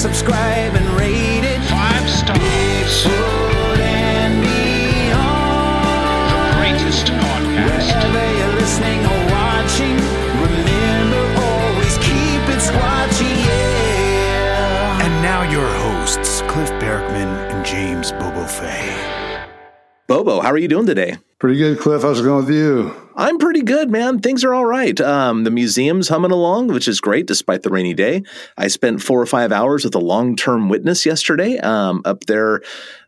Subscribe, How are you doing today? Pretty good, Cliff. How's it going with you? I'm pretty good, man. Things are all right. Um, the museum's humming along, which is great despite the rainy day. I spent four or five hours with a long term witness yesterday um, up there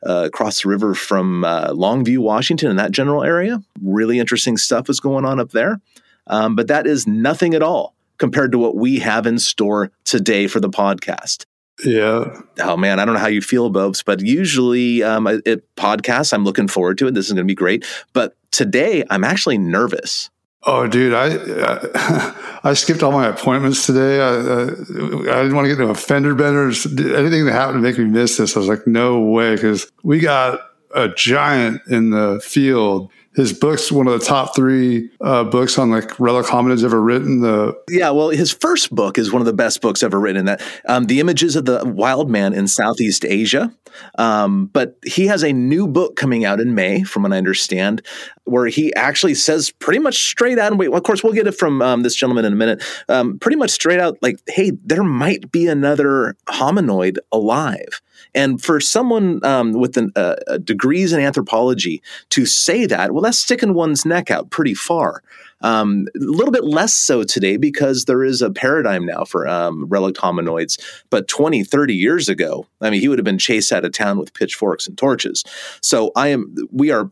uh, across the river from uh, Longview, Washington, in that general area. Really interesting stuff is going on up there. Um, but that is nothing at all compared to what we have in store today for the podcast. Yeah. Oh man, I don't know how you feel, Bobs, but usually um, it podcasts, I'm looking forward to it. This is going to be great. But today, I'm actually nervous. Oh, dude, I I, I skipped all my appointments today. I, uh, I didn't want to get into a fender bender. Anything that happened to make me miss this, I was like, no way, because we got a giant in the field. His book's one of the top three uh, books on like relic hominids ever written. The Yeah, well, his first book is one of the best books ever written. That um, the images of the wild man in Southeast Asia. Um, but he has a new book coming out in May, from what I understand, where he actually says pretty much straight out. And wait, well, of course, we'll get it from um, this gentleman in a minute. Um, pretty much straight out, like, hey, there might be another hominoid alive. And for someone um, with an, uh, uh, degrees in anthropology to say that, well, that's sticking one's neck out pretty far. Um, a little bit less so today because there is a paradigm now for um, relic hominoids. But 20, 30 years ago, I mean, he would have been chased out of town with pitchforks and torches. So I am, we are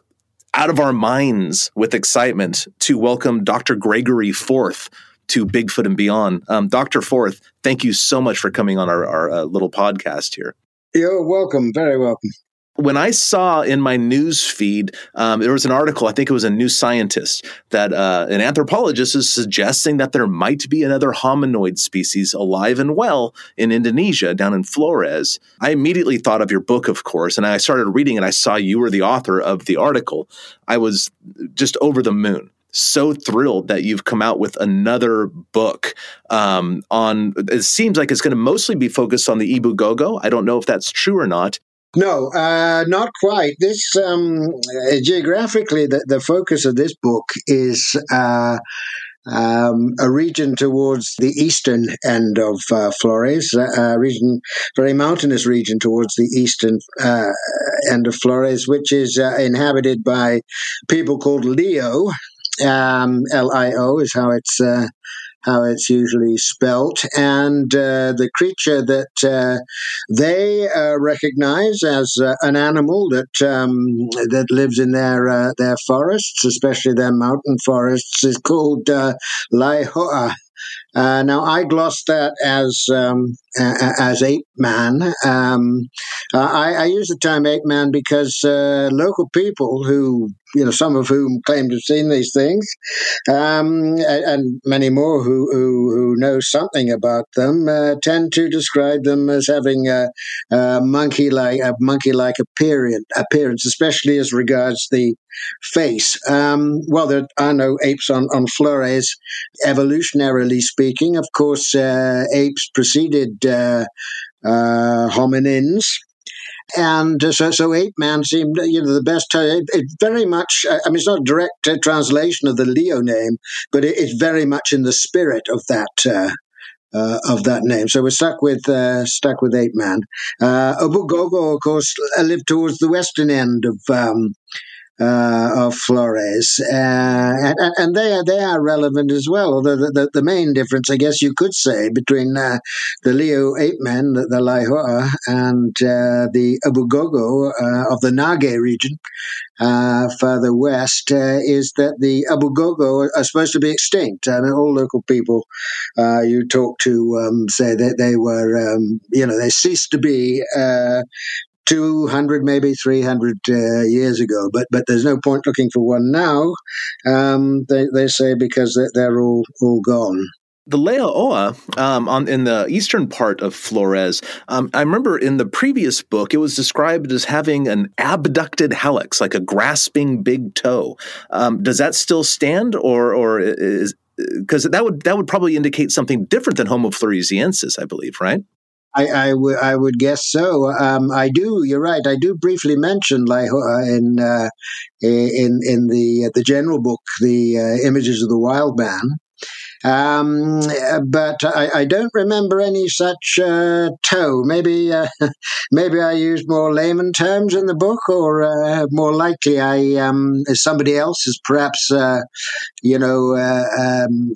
out of our minds with excitement to welcome Dr. Gregory Forth to Bigfoot and Beyond. Um, Dr. Forth, thank you so much for coming on our, our uh, little podcast here. You're welcome. Very welcome. When I saw in my news feed, um, there was an article, I think it was a New Scientist, that uh, an anthropologist is suggesting that there might be another hominoid species alive and well in Indonesia, down in Flores. I immediately thought of your book, of course, and I started reading it. I saw you were the author of the article. I was just over the moon so thrilled that you've come out with another book um, on it seems like it's going to mostly be focused on the Ebu Gogo i don't know if that's true or not No, uh, not quite. This um, uh, geographically, the, the focus of this book is uh, um, a region towards the eastern end of uh, Flores, a region, very mountainous region towards the eastern uh, end of Flores, which is uh, inhabited by people called Lio. Um, L I O is how it's uh, how it's usually spelt, and uh, the creature that uh, they uh, recognize as uh, an animal that um, that lives in their uh, their forests, especially their mountain forests, is called uh, Laihoa. Uh, now, I glossed that as um, as ape man. Um, I, I use the term ape man because uh, local people who, you know, some of whom claim to have seen these things, um, and, and many more who, who, who know something about them, uh, tend to describe them as having a, a monkey-like a monkey-like appearance, appearance, especially as regards the face. Um, well, there are no apes on on Flores, evolutionarily speaking. Of course, uh, apes preceded uh, uh, hominins. And uh, so, so ape man seemed, you know, the best. Uh, it, it very much. I mean, it's not a direct uh, translation of the Lio name, but it, it's very much in the spirit of that uh, uh, of that name. So we're stuck with uh, stuck with Ape Man. Uh, Ebu Gogo, of course, lived towards the western end of um, uh, of Flores, uh, and, and they are they are relevant as well. Although the, the, the main difference, I guess you could say, between uh, the Lio ape men, the, the and uh, the Ebu Gogo uh, of the Nage region, uh, further west, is that the Ebu Gogo are supposed to be extinct. I mean, all local people you talk to um, say that they were, um, you know, they ceased to be 200, maybe 300 uh, years ago, but but there's no point looking for one now. Um, they, they say because they're, they're all, all gone the Laihoa um, on in the eastern part of Flores. Um, I remember in the previous book, it was described as having an abducted hallux, like a grasping big toe. Um, does that still stand, or or is because that would that would probably indicate something different than Homo floresiensis, I believe, right? I, I, w- I would guess so. Um, I do. You're right. I do briefly mention Laihoa in uh, in in the uh, the general book, the uh, Images of the Wild Man. Um, but I, I, don't remember any such uh, toe. Maybe uh, maybe I used more layman terms in the book, or uh, more likely I um, somebody else has perhaps uh, you know um,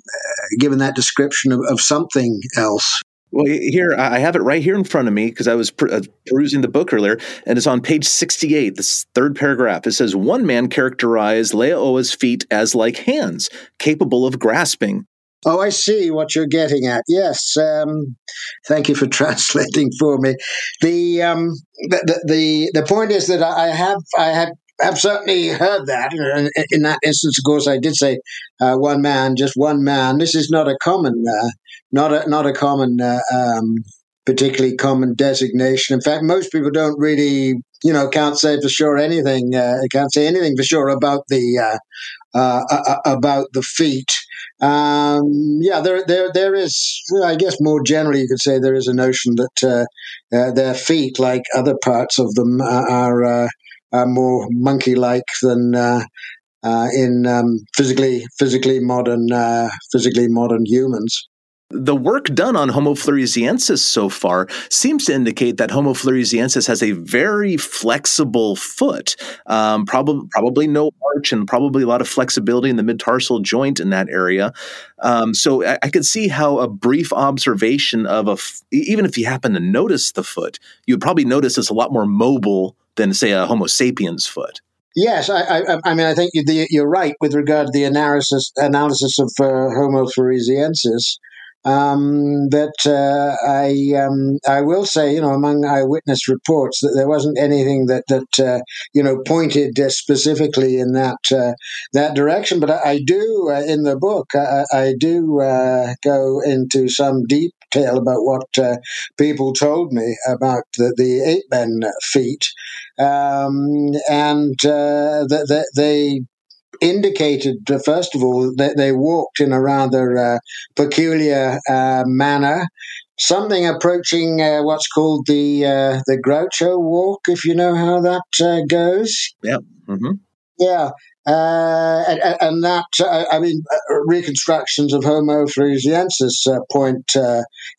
given that description of, of something else. Well, here I have it right here in front of me because I was uh, perusing the book earlier, and it's on page sixty-eight, this third paragraph. It says, "One man characterized Laihoa's feet as like hands, capable of grasping." Oh, I see what you're getting at. Yes, um, thank you for translating for me. The, um, the the the point is that I have I have I've certainly heard that. In that instance, of course, I did say uh, one man, just one man. This is not a common, uh, not a not a common, uh, um, particularly common designation. In fact, most people don't really, you know, can't say for sure anything. Uh, can't say anything for sure about the uh, uh, about the feet. Um, yeah, there, there, there is. I guess more generally, you could say there is a notion that their feet, like other parts of them, are uh, more monkey-like than uh, uh, in um, physically physically modern physically modern humans. The work done on Homo floresiensis so far seems to indicate that Homo floresiensis has a very flexible foot, um, probably probably no arch and probably a lot of flexibility in the mid-tarsal joint in that area. Um, so I, I, could see how a brief observation of a, f- even if you happen to notice the foot, you would probably notice it's a lot more mobile than say a Homo sapiens foot. Yes, I, I, I mean I think you're right with regard to the analysis analysis of uh, Homo floresiensis. Um, but uh, I um, I will say, you know, among eyewitness reports, that there wasn't anything that that uh, you know pointed uh, specifically in that uh, that direction. But I, I do uh, in the book, I, I do uh, go into some detail about what people told me about the, the ape men feet, um, and that they indicated, uh, first of all, that they walked in a rather uh, peculiar uh, manner, something approaching uh, what's called the uh, the Groucho walk, if you know how that uh, goes. Yeah. Mm-hmm. Yeah. And, and, that, I mean, reconstructions of Homo floresiensis point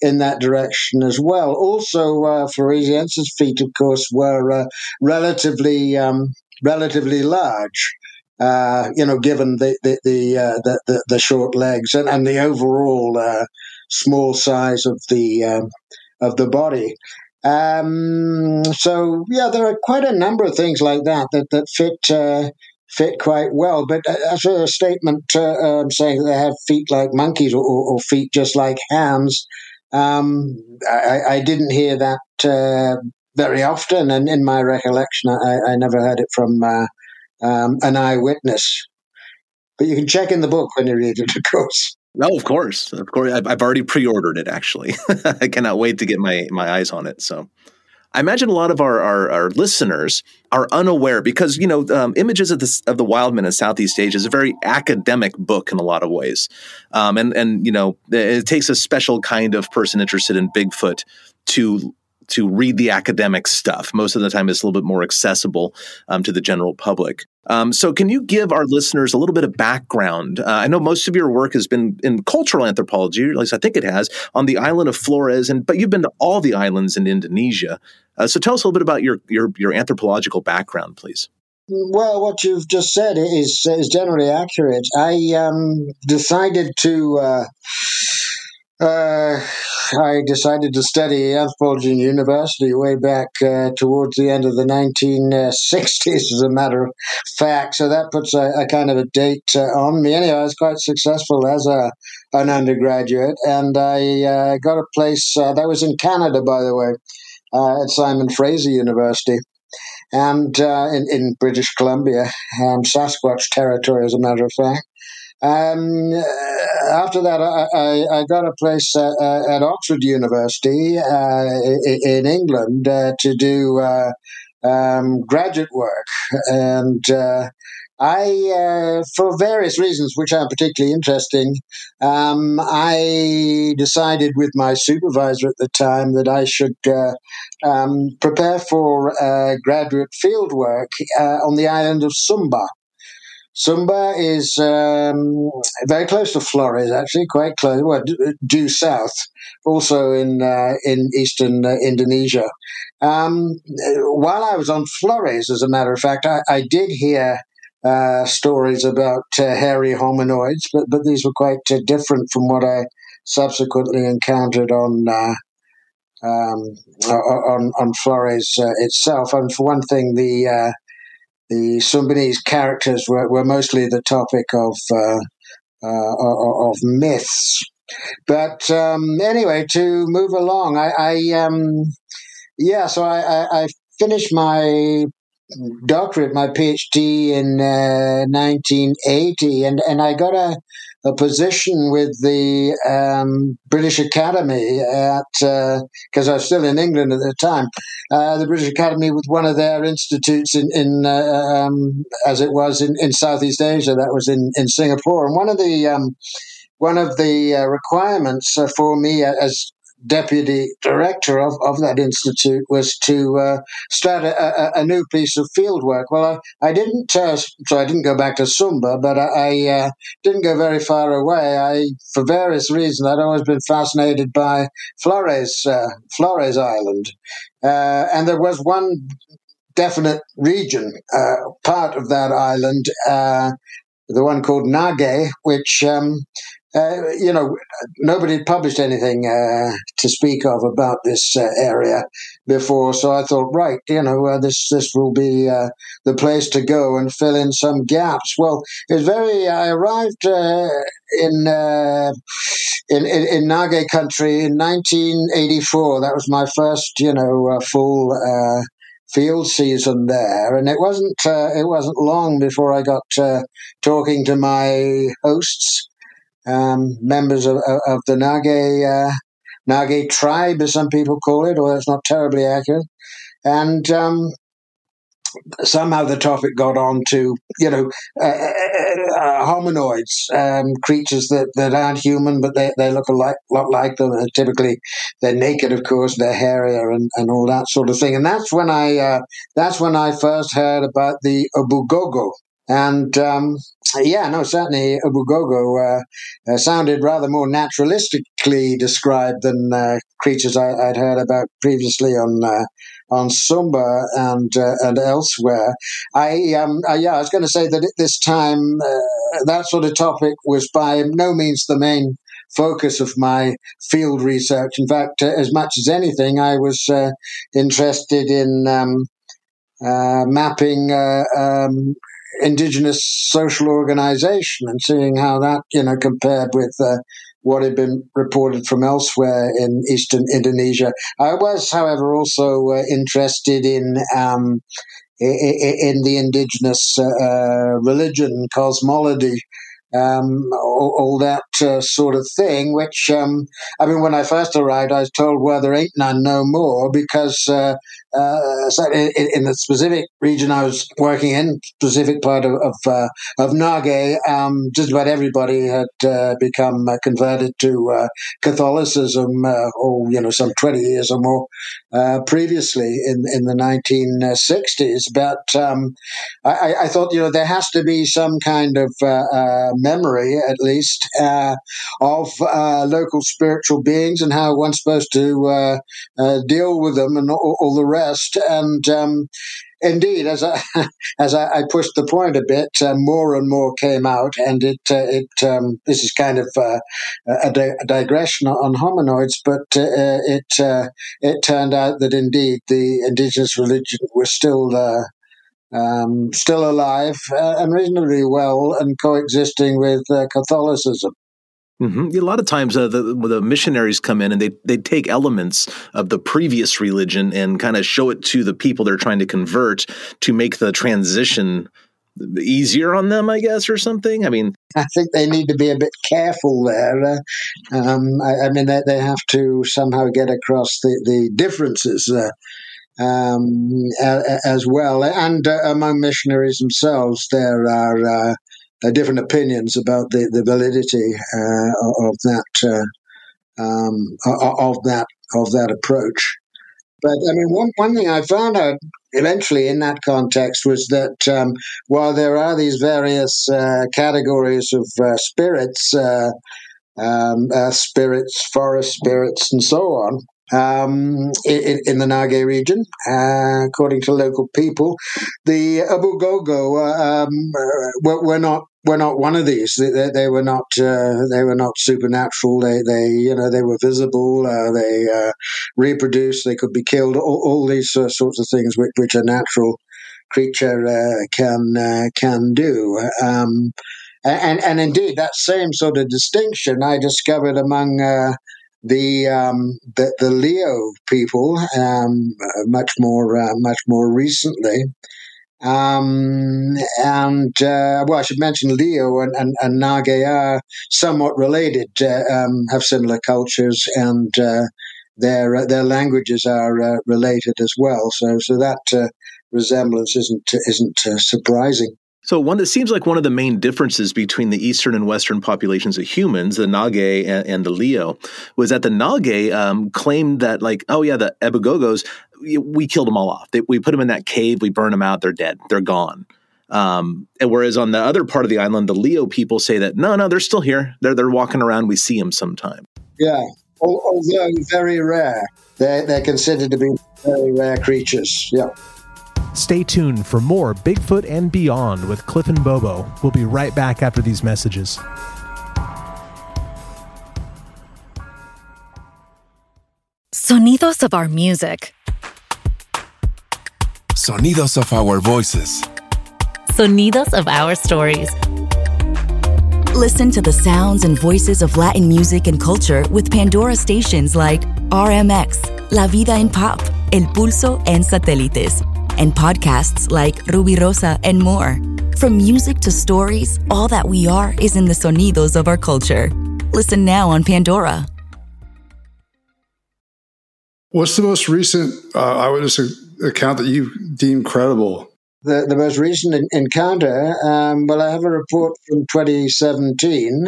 in that direction as well. Also, floresiensis feet, of course, were relatively um, relatively large. Uh, you know, given the the the, uh, the, the, the short legs and, and the overall uh, small size of the um, of the body. Um, so yeah, there are quite a number of things like that that that fit uh, fit quite well. But uh, as a statement uh, um, saying they have feet like monkeys or, or feet just like hands, um, I, I, didn't hear that very often, and in my recollection, I, I never heard it from um, an eyewitness. But you can check in the book when you read it, of course. No, of course, of course. I've, already pre-ordered it. Actually, I cannot wait to get my my eyes on it. So, I imagine a lot of our, our, our listeners are unaware because you know um, images of the of the wild men in Southeast Asia is a very academic book in a lot of ways, um, and and you know it takes a special kind of person interested in Bigfoot to to read the academic stuff. Most of the time, it's a little bit more accessible um, to the general public. Um, so, can you give our listeners a little bit of background? Uh, I know most of your work has been in cultural anthropology, at least I think it has, on the island of Flores, and but you've been to all the islands in Indonesia. Uh, so, tell us a little bit about your your, your anthropological background, please. Well, what you've just said is is generally accurate. I um, decided to. Uh, uh, I decided to study anthropology in university way back uh, towards the end of the 1960s, as a matter of fact. So that puts a, a kind of a date uh, on me. Anyway, I was quite successful as a an undergraduate, and I uh, got a place uh, that was in Canada, by the way, uh, at Simon Fraser University and in, in British Columbia, um, Sasquatch territory, as a matter of fact. Um, after that, I, I, I, got a place uh, uh at Oxford University uh, in England uh, to do uh, um, graduate work. And uh, I, for various reasons, which are particularly interesting, um, I decided with my supervisor at the time that I should um, prepare for graduate field work on the island of Sumba. Sumba is um, very close to Flores, actually, quite close, well, due south, also in uh, in eastern uh, Indonesia. Um, while I was on Flores, as a matter of fact, I, I did hear uh, stories about uh, hairy hominoids, but, but these were quite uh, different from what I subsequently encountered on. Uh, um, on on Flores itself, and for one thing, the the Sumbanese characters were, were mostly the topic of uh, uh, of myths. But um, anyway, to move along, I, I um, yeah, so I, I, I, finished my doctorate, my PhD in uh, 1980, and, and I got a a position with the um, British Academy at because uh, I was still in England at the time. Uh, the British Academy with one of their institutes in, in uh, um, as it was in, in Southeast Asia. That was in, in Singapore, and one of the um, one of the uh, requirements uh, for me as deputy director of, of that institute was to uh, start a, a, a, new piece of field work. Well, I, I didn't, uh, so I didn't go back to Sumba, but I, I uh, didn't go very far away. I, for various reasons, I'd always been fascinated by Flores, uh, Flores Island, uh, and there was one definite region, uh, part of that island the one called Nage, which um, uh, you know, nobody had published anything uh, to speak of about this uh, area before. So I thought, right, you know, uh, this this will be uh, the place to go and fill in some gaps. Well, it was very. I arrived in, in, in in Nage country in 1984. That was my first, you know, full field season there, and it wasn't uh, it wasn't long before I got uh, talking to my hosts um, members of, of, the Nage uh, Nage tribe, as some people call it, or it's not terribly accurate. And um, somehow the topic got on to you know uh, uh, uh, hominoids, um, creatures that, that aren't human, but they, they look a lot, like them. And typically, they're naked, of course, they're hairier and, and all that sort of thing. And that's when I uh, that's when I first heard about the Ebu Gogo. And um, yeah, no, certainly Ebu Gogo uh, uh, sounded rather more naturalistically described than uh, creatures I, would heard about previously on uh, on Sumba and uh, and elsewhere. I, um, I, yeah, I was going to say that at this time uh, that sort of topic was by no means the main focus of my field research. In fact, as much as anything, I was interested in. Um, uh, mapping uh, um, indigenous social organization and seeing how that you know compared with uh, what had been reported from elsewhere in eastern Indonesia. I was, however, also uh, interested in. Um, in the indigenous uh, uh, religion, cosmology, um, all, all, that uh, sort of thing. Which um, I mean, when I first arrived, I was told, "Well, there ain't none no more," because uh, uh, so in, in, the specific region I was working in, specific part of of, uh, of Nage, um, just about everybody had uh, become uh, converted to uh, Catholicism, uh, or you know, some twenty years or more previously in in the nineteen sixties. But um, I, I, thought, you know, there has to be some kind of memory, at least, of local spiritual beings and how one's supposed to deal with them and all, all the rest and um, indeed, as I as I, pushed the point a bit, uh, more and more came out, and it uh, it um, this is kind of uh, a, di- a, digression on hominoids, but uh, it uh, it turned out that indeed the indigenous religion was still. Um, still alive and reasonably well, and coexisting with Catholicism. Mm-hmm. A lot of times, uh, the, the missionaries come in and they they take elements of the previous religion and kind of show it to the people they're trying to convert to make the transition easier on them, I guess, or something. I mean, I think they need to be a bit careful there. Uh, um, I, I, mean, they, they have to somehow get across the the differences. Uh, um, as well, and uh, among missionaries themselves, there are uh, different opinions about the, the validity uh, of that uh, um, of that of that approach. But I mean, one one thing I found out eventually in that context was that um, while there are these various uh, categories of uh, spirits, uh, um, spirits, forest spirits, and so on, um, in, in, the Nage region, uh, according to local people. The Ebu Gogo um, were, were, not were not one of these. They, they were not uh, they were not supernatural. They they you know they were visible. Uh, they uh, reproduced. They could be killed. All, all these uh, sorts of things which, which a natural creature uh, can can do. Um, and, and indeed, that same sort of distinction I discovered among the um, the, the Lio people um, much more uh, much more recently. Um, and uh, well, I should mention Lio and, and, and Nage are somewhat related, uh, um, have similar cultures, and uh, their uh, their languages are uh, related as well. So so that resemblance isn't isn't surprising. So one that seems like one of the main differences between the eastern and western populations of humans, the Nage and, and the Lio, was that the Nage um, claimed that like, oh yeah, the Ebu Gogos, we killed them all off. They, we put them in that cave, we burn them out, they're dead, they're gone. Um, and whereas on the other part of the island, the Lio people say that no, no, they're still here. They're they're walking around. We see them sometime. Yeah, although very rare, they're they're considered to be very rare creatures. Yeah. Stay tuned for more Bigfoot and Beyond with Cliff and Bobo. We'll be right back after these messages. Sonidos of our music. Sonidos of our voices. Sonidos of our stories. Listen to the sounds and voices of Latin music and culture with Pandora stations like RMX, La Vida en Pop, El Pulso, and Satélites and podcasts like Rubirosa and more. From music to stories, all that we are is in the sonidos of our culture. Listen now on Pandora. What's the most recent uh, eyewitness account that you deem credible? The, the most recent encounter, um, well, I have a report from 2017,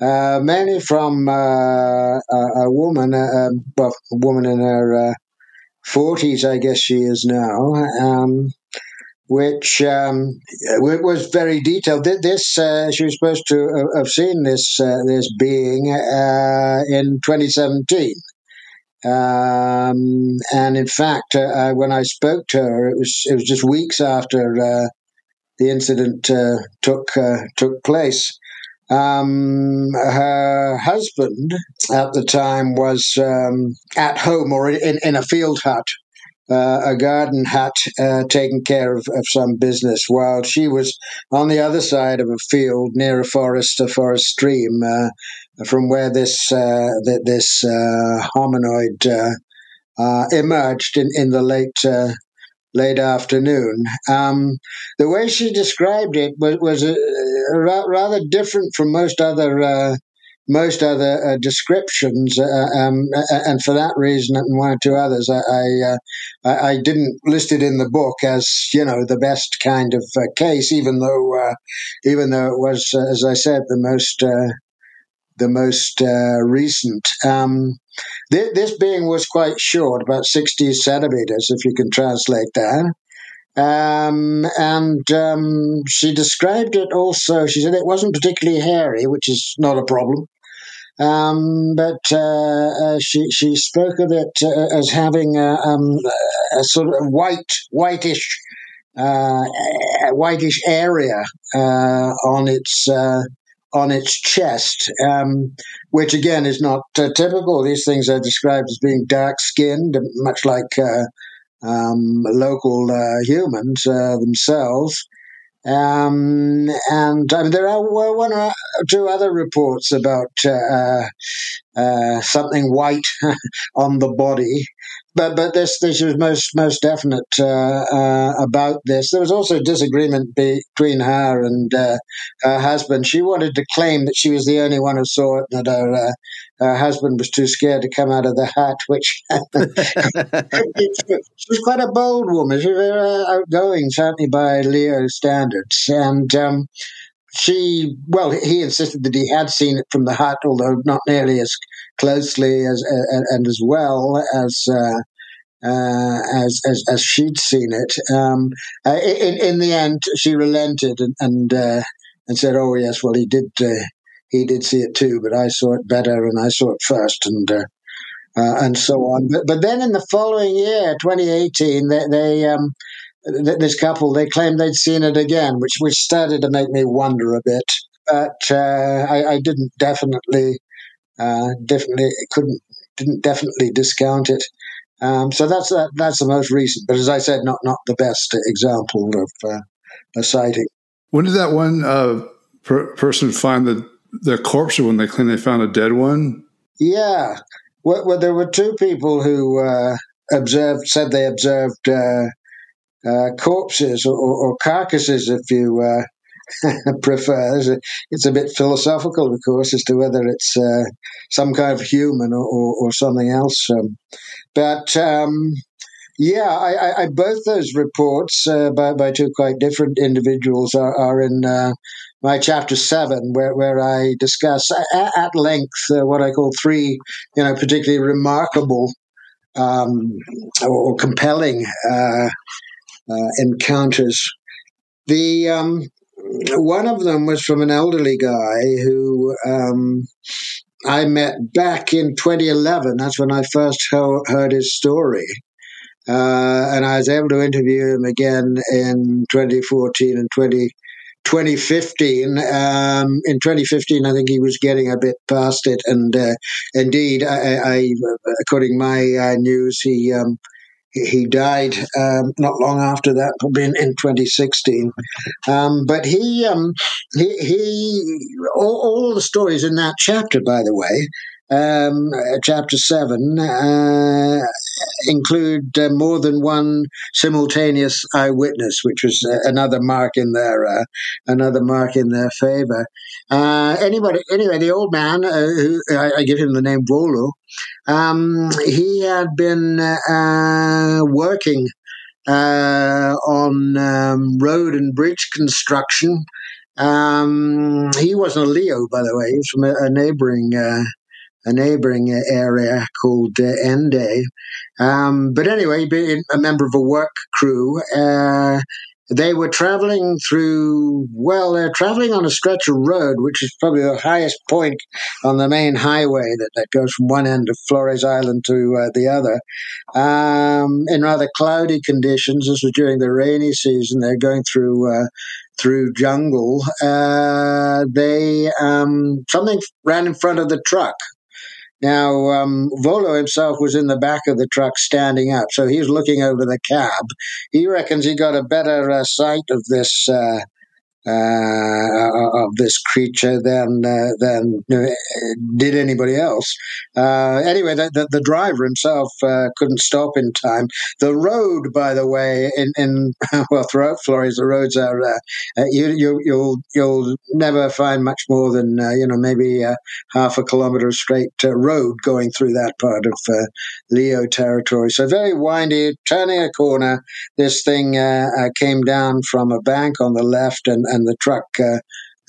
uh, mainly from uh, a, a, woman, uh, well, a woman in her uh, 40s, I guess she is now, um, which um, was very detailed. This uh, she was supposed to have seen this uh, this being uh, in 2017. Um, and in fact, uh, uh, when I spoke to her, it was it was just weeks after uh, the incident took took place. Um, her husband at the time was um, at home or in, in a field hut, uh, a garden hut, uh, taking care of, of some business, while she was on the other side of a field near a forest, a forest stream, uh, from where this uh, this uh, hominoid uh, emerged in, in the late late afternoon. Um, the way she described it was, was uh, rather different from most other uh, most other uh, descriptions, uh, um, and for that reason and one or two others, I uh, I, I, didn't list it in the book as you know the best kind of uh, case, even though even though it was, as I said, the most the most recent. Um, this being was quite short, about 60 centimeters, if you can translate that. Um, and um, she described it also. She said it wasn't particularly hairy, which is not a problem. Um, but uh, uh, she she spoke of it uh, as having a, um, a, sort of white whitish uh, whitish area uh, on its uh, on its chest, um, which again is not uh, typical. These things are described as being dark skinned, much like uh, um, local uh, humans themselves. Um, and I mean, there are one or two other reports about uh, uh, something white on the body, but but this this was most most definite uh, uh, about this. There was also disagreement between her and uh, her husband. She wanted to claim that she was the only one who saw it, and that her, uh, her husband was too scared to come out of the hut. Which she was quite a bold woman. She was very outgoing, certainly by Lio standards, and. Um, she well he insisted that he had seen it from the hut although not nearly as closely as and as well as uh, uh, as, as as she'd seen it. Um, uh, in in the end, she relented and and, uh, and said, "Oh yes, well he did uh, he did see it too, but I saw it better and I saw it first and." Uh, uh, and so on, but, but then in the following year, 2018, they, they um, this couple they claimed they'd seen it again, which which started to make me wonder a bit. But I, I, didn't definitely, definitely couldn't didn't definitely discount it. Um, so that's uh, that's the most recent, but as I said, not not the best example of uh, a sighting. When did that one uh, per- person find the the corpse when they claimed they found a dead one? Yeah, well, well there were two people who uh, observed said they observed uh, uh, corpses or, or, carcasses, if you prefer. It's a bit philosophical, of course, as to whether it's some kind of human or, or, or something else. Um, but um, yeah, I, I, both those reports uh, by, by two quite different individuals are, are in uh, my chapter seven, where, where I discuss at, at length uh, what I call three, you know, particularly remarkable um, or, or, compelling uh, uh, encounters. The um, one of them was from an elderly guy who um, I met back in 2011. That's when I first heard his story. Uh, and I was able to interview him again in 2014 and 20, 2015. Um, in 2015, I think he was getting a bit past it. And uh, indeed, I, I, according to my uh, news, he um, he died um, not long after that, probably in, in 2016. Um, but he, um, he, he all, all, the stories in that chapter, by the way, um, chapter seven, uh, include uh, more than one simultaneous eyewitness, which was uh, another mark in their uh, another mark in their favor. Uh, anybody, anyway, the old man, uh, who I, I, give him the name Volo, um, he had been working on um, road and bridge construction. Um, he wasn't a Lio, by the way. He was from a, a neighboring a neighboring area called uh, Ende. Um, but anyway, being a member of a work crew, uh, they were traveling through, well, they're traveling on a stretch of road, which is probably the highest point on the main highway that, that goes from one end of Flores Island to uh, the other. Um, in rather cloudy conditions, this was during the rainy season, they're going through. Uh, through jungle, uh, they um, something ran in front of the truck, now, um, Volo himself was in the back of the truck standing up, so he's looking over the cab. He reckons he got a better uh, sight of this uh, uh, of this creature than uh, than uh, did anybody else. Uh, anyway, the, the, the, driver himself uh, couldn't stop in time. The road, by the way, in, in well throughout Flores, the roads are you, you you'll you'll never find much more than you know maybe half a kilometer straight road going through that part of Lio territory. So very windy. Turning a corner, this thing came down from a bank on the left and and the truck uh,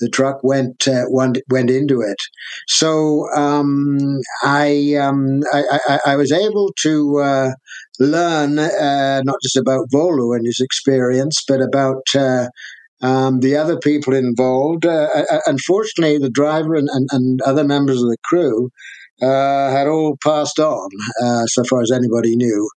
the truck went uh, went went into it. So um, I, um, I, I, I was able to uh, learn uh, not just about Volo and his experience, but about uh, um, the other people involved. Uh, unfortunately, the driver and, and, and, other members of the crew had all passed on, so far as anybody knew.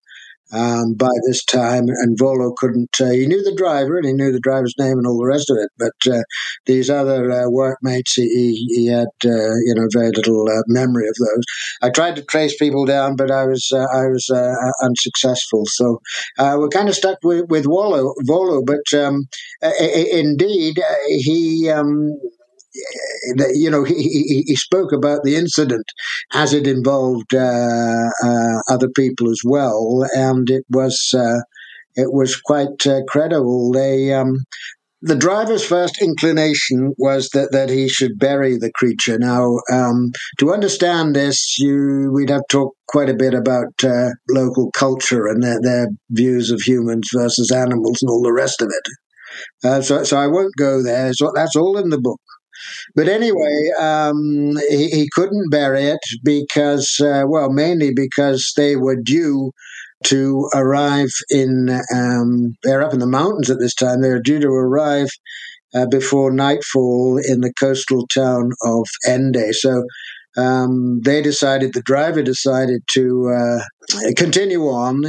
Um, by this time, and Volo couldn't. Uh, he knew the driver and he knew the driver's name and all the rest of it, but uh, these other uh, workmates, he, he had uh, you know very little uh, memory of those. I tried to trace people down, but I was uh, I was unsuccessful. So we're kind of stuck with with Volo, Volo but um, indeed he. Um, you know, he, he, he, spoke about the incident as it involved uh, uh, other people as well, and it was uh, it was quite uh, credible. They um, the driver's first inclination was that, that he should bury the creature. Now, um, to understand this, you we'd have to talk quite a bit about uh, local culture and their, their views of humans versus animals and all the rest of it. Uh, so, so I won't go there. So that's all in the book. But anyway, um, he, he, couldn't bury it because, uh, well, mainly because they were due to arrive in, um, they're up in the mountains at this time, they're due to arrive uh, before nightfall in the coastal town of Ende. So um, they decided, the driver decided to uh, continue on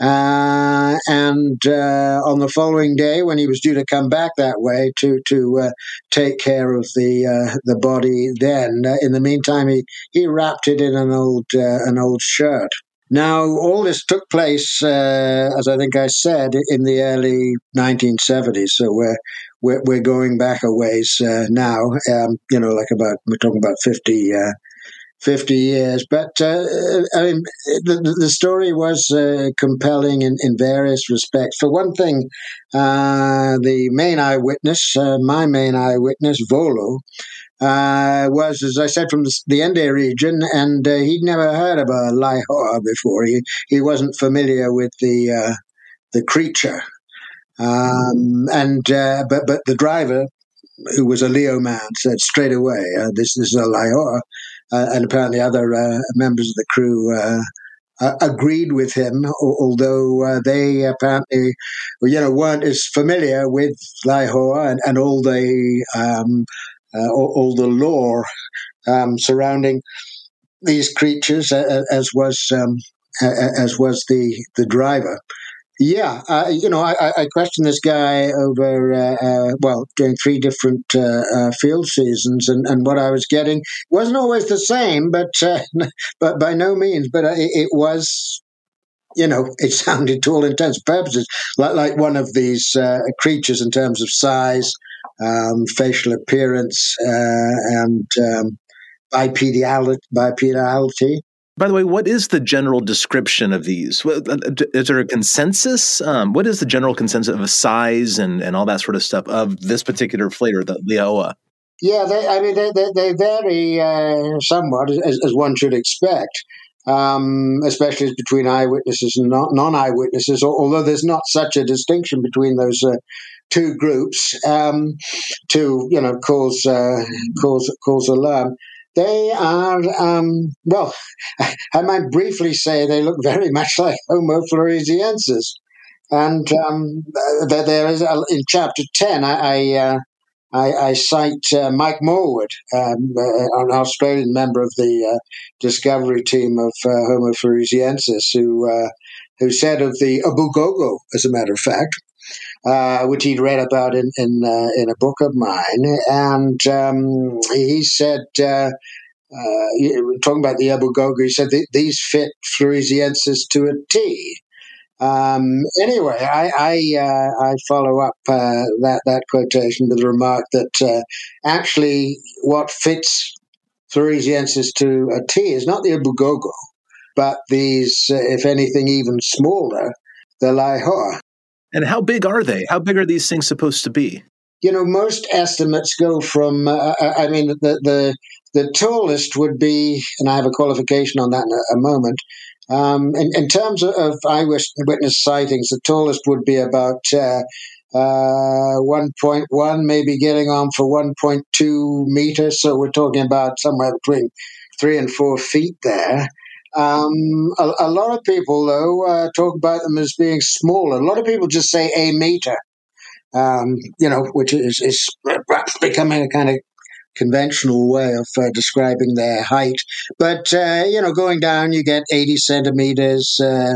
uh, and uh, on the following day, when he was due to come back that way to to uh, take care of the uh, the body, then uh, in the meantime he, he wrapped it in an old uh, an old shirt. Now, all this took place, as I think I said, in the early 1970s. So we're we're, we're going back a ways now. Um, you know, like about we're talking about 50 50 years. But uh, I mean, the, the story was uh, compelling in, in various respects. For one thing, uh, the main eyewitness, uh, my main eyewitness, Volo, uh, was, as I said, from the, the Ende region, and uh, he'd never heard of a Laihoa before. He, he wasn't familiar with the, the creature. Um, and but but the driver, who was a Lio man, said straight away, "This, this is a Laihoa." Uh, and apparently other uh, members of the crew uh, agreed with him, although they apparently, you know, weren't as familiar with Laihoa and, and all the um, all, all, the lore um, surrounding these creatures, as was um, as was the the driver. Yeah, uh, you know, I, I, questioned this guy over, uh, uh, well, during three different uh, uh, field seasons, and, and what I was getting wasn't always the same, but uh, but by no means. But it, it, was, you know, it sounded to all intents and purposes like, like one of these creatures in terms of size, um, facial appearance, and um, bipedality. bipedality. By the way, what is the general description of these? Uh, is there a consensus? Um, what is the general consensus of size and, and all that sort of stuff of this particular flavor, the Laihoa? Yeah, they, I mean, they, they, they vary uh, somewhat, as, as, one should expect, um, especially between eyewitnesses and non eyewitnesses, although there's not such a distinction between those uh, two groups um, to, you know, cause, uh, cause, cause alarm. They are, um, well, I might briefly say they look very much like Homo floresiensis. And um, there, is, a, in chapter 10, I, I, uh, I, I cite uh, Mike Morwood, um, uh, an Australian member of the uh, discovery team of uh, Homo floresiensis, who, uh, who said of the Ebu Gogo, as a matter of fact, uh, which he'd read about in in, uh, in a book of mine, and um, he said. Uh, uh talking about the Ebu Gogo, he said these fit Floresiensis to a T. Um, anyway, I I, uh, I follow up uh, that that quotation with the remark that actually what fits Floresiensis to a T is not the Ebu Gogo, but these, if anything, even smaller, the Laihoa. And how big are they? How big are these things supposed to be? You know, most estimates go from. Uh, uh I mean, the the the tallest would be, and I have a qualification on that in a, a moment. Um, in, in, terms of, eyewitness sightings, the tallest would be about uh, uh, 1.1, maybe getting on for 1.2 meters. So we're talking about somewhere between three and four feet there. Um, a, a, lot of people, though, uh, talk about them as being smaller. A lot of people just say a meter, um, you know, which is, is becoming a kind of conventional way of uh, describing their height. But, uh, you know, going down, you get 80 centimeters, uh,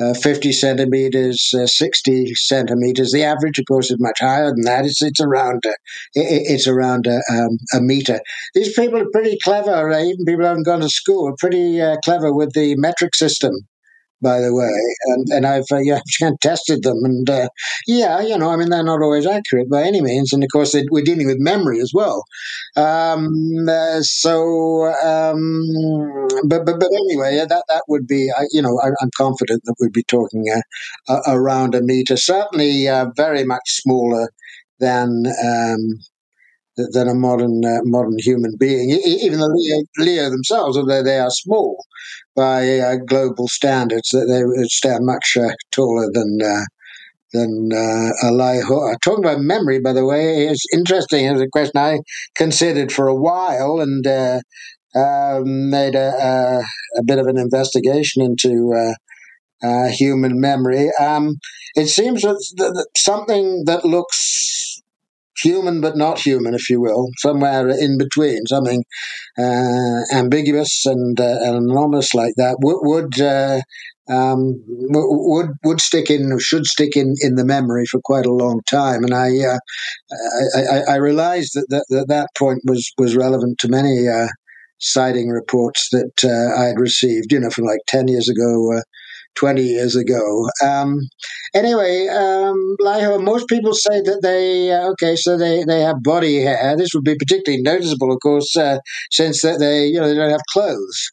uh, 50 centimeters, uh, 60 centimeters. The average, of course, is much higher than that. It's, it's around uh, it, it's around a, um, a, meter. These people are pretty clever. Uh, even people who haven't gone to school are pretty uh, clever with the metric system by the way, and and I've uh, yeah tested them, and uh, yeah, you know, I mean they're not always accurate by any means, and of course we're dealing with memory as well. Um, uh, so, um, but but but anyway, that that would be, I, you know, I, am confident that we'd be talking uh, around a meter, certainly uh, very much smaller than. Um, than a modern uh, modern human being. Even the Lio, Lio themselves, although they are small by uh, global standards, that they stand much uh, taller than uh, than uh, Laihoa. Talking about memory, by the way, is interesting. It's a question I considered for a while and uh, um, made a, a, bit of an investigation into. Uh, uh human memory. Um, it seems that, that something that looks human but not human, if you will, somewhere in between, something uh, ambiguous and, uh, and, anomalous like that, would would, uh, um, would would stick in, should stick in, in the memory for quite a long time. And I uh, I, I, I, realized that that, that that point was was relevant to many uh, sighting reports that uh, I had received, you know, from like ten years ago 20 years ago. Um, anyway, um, most people say that they, uh, okay, so they, they have body hair. This would be particularly noticeable, of course, uh, since that they, you know, they don't have clothes.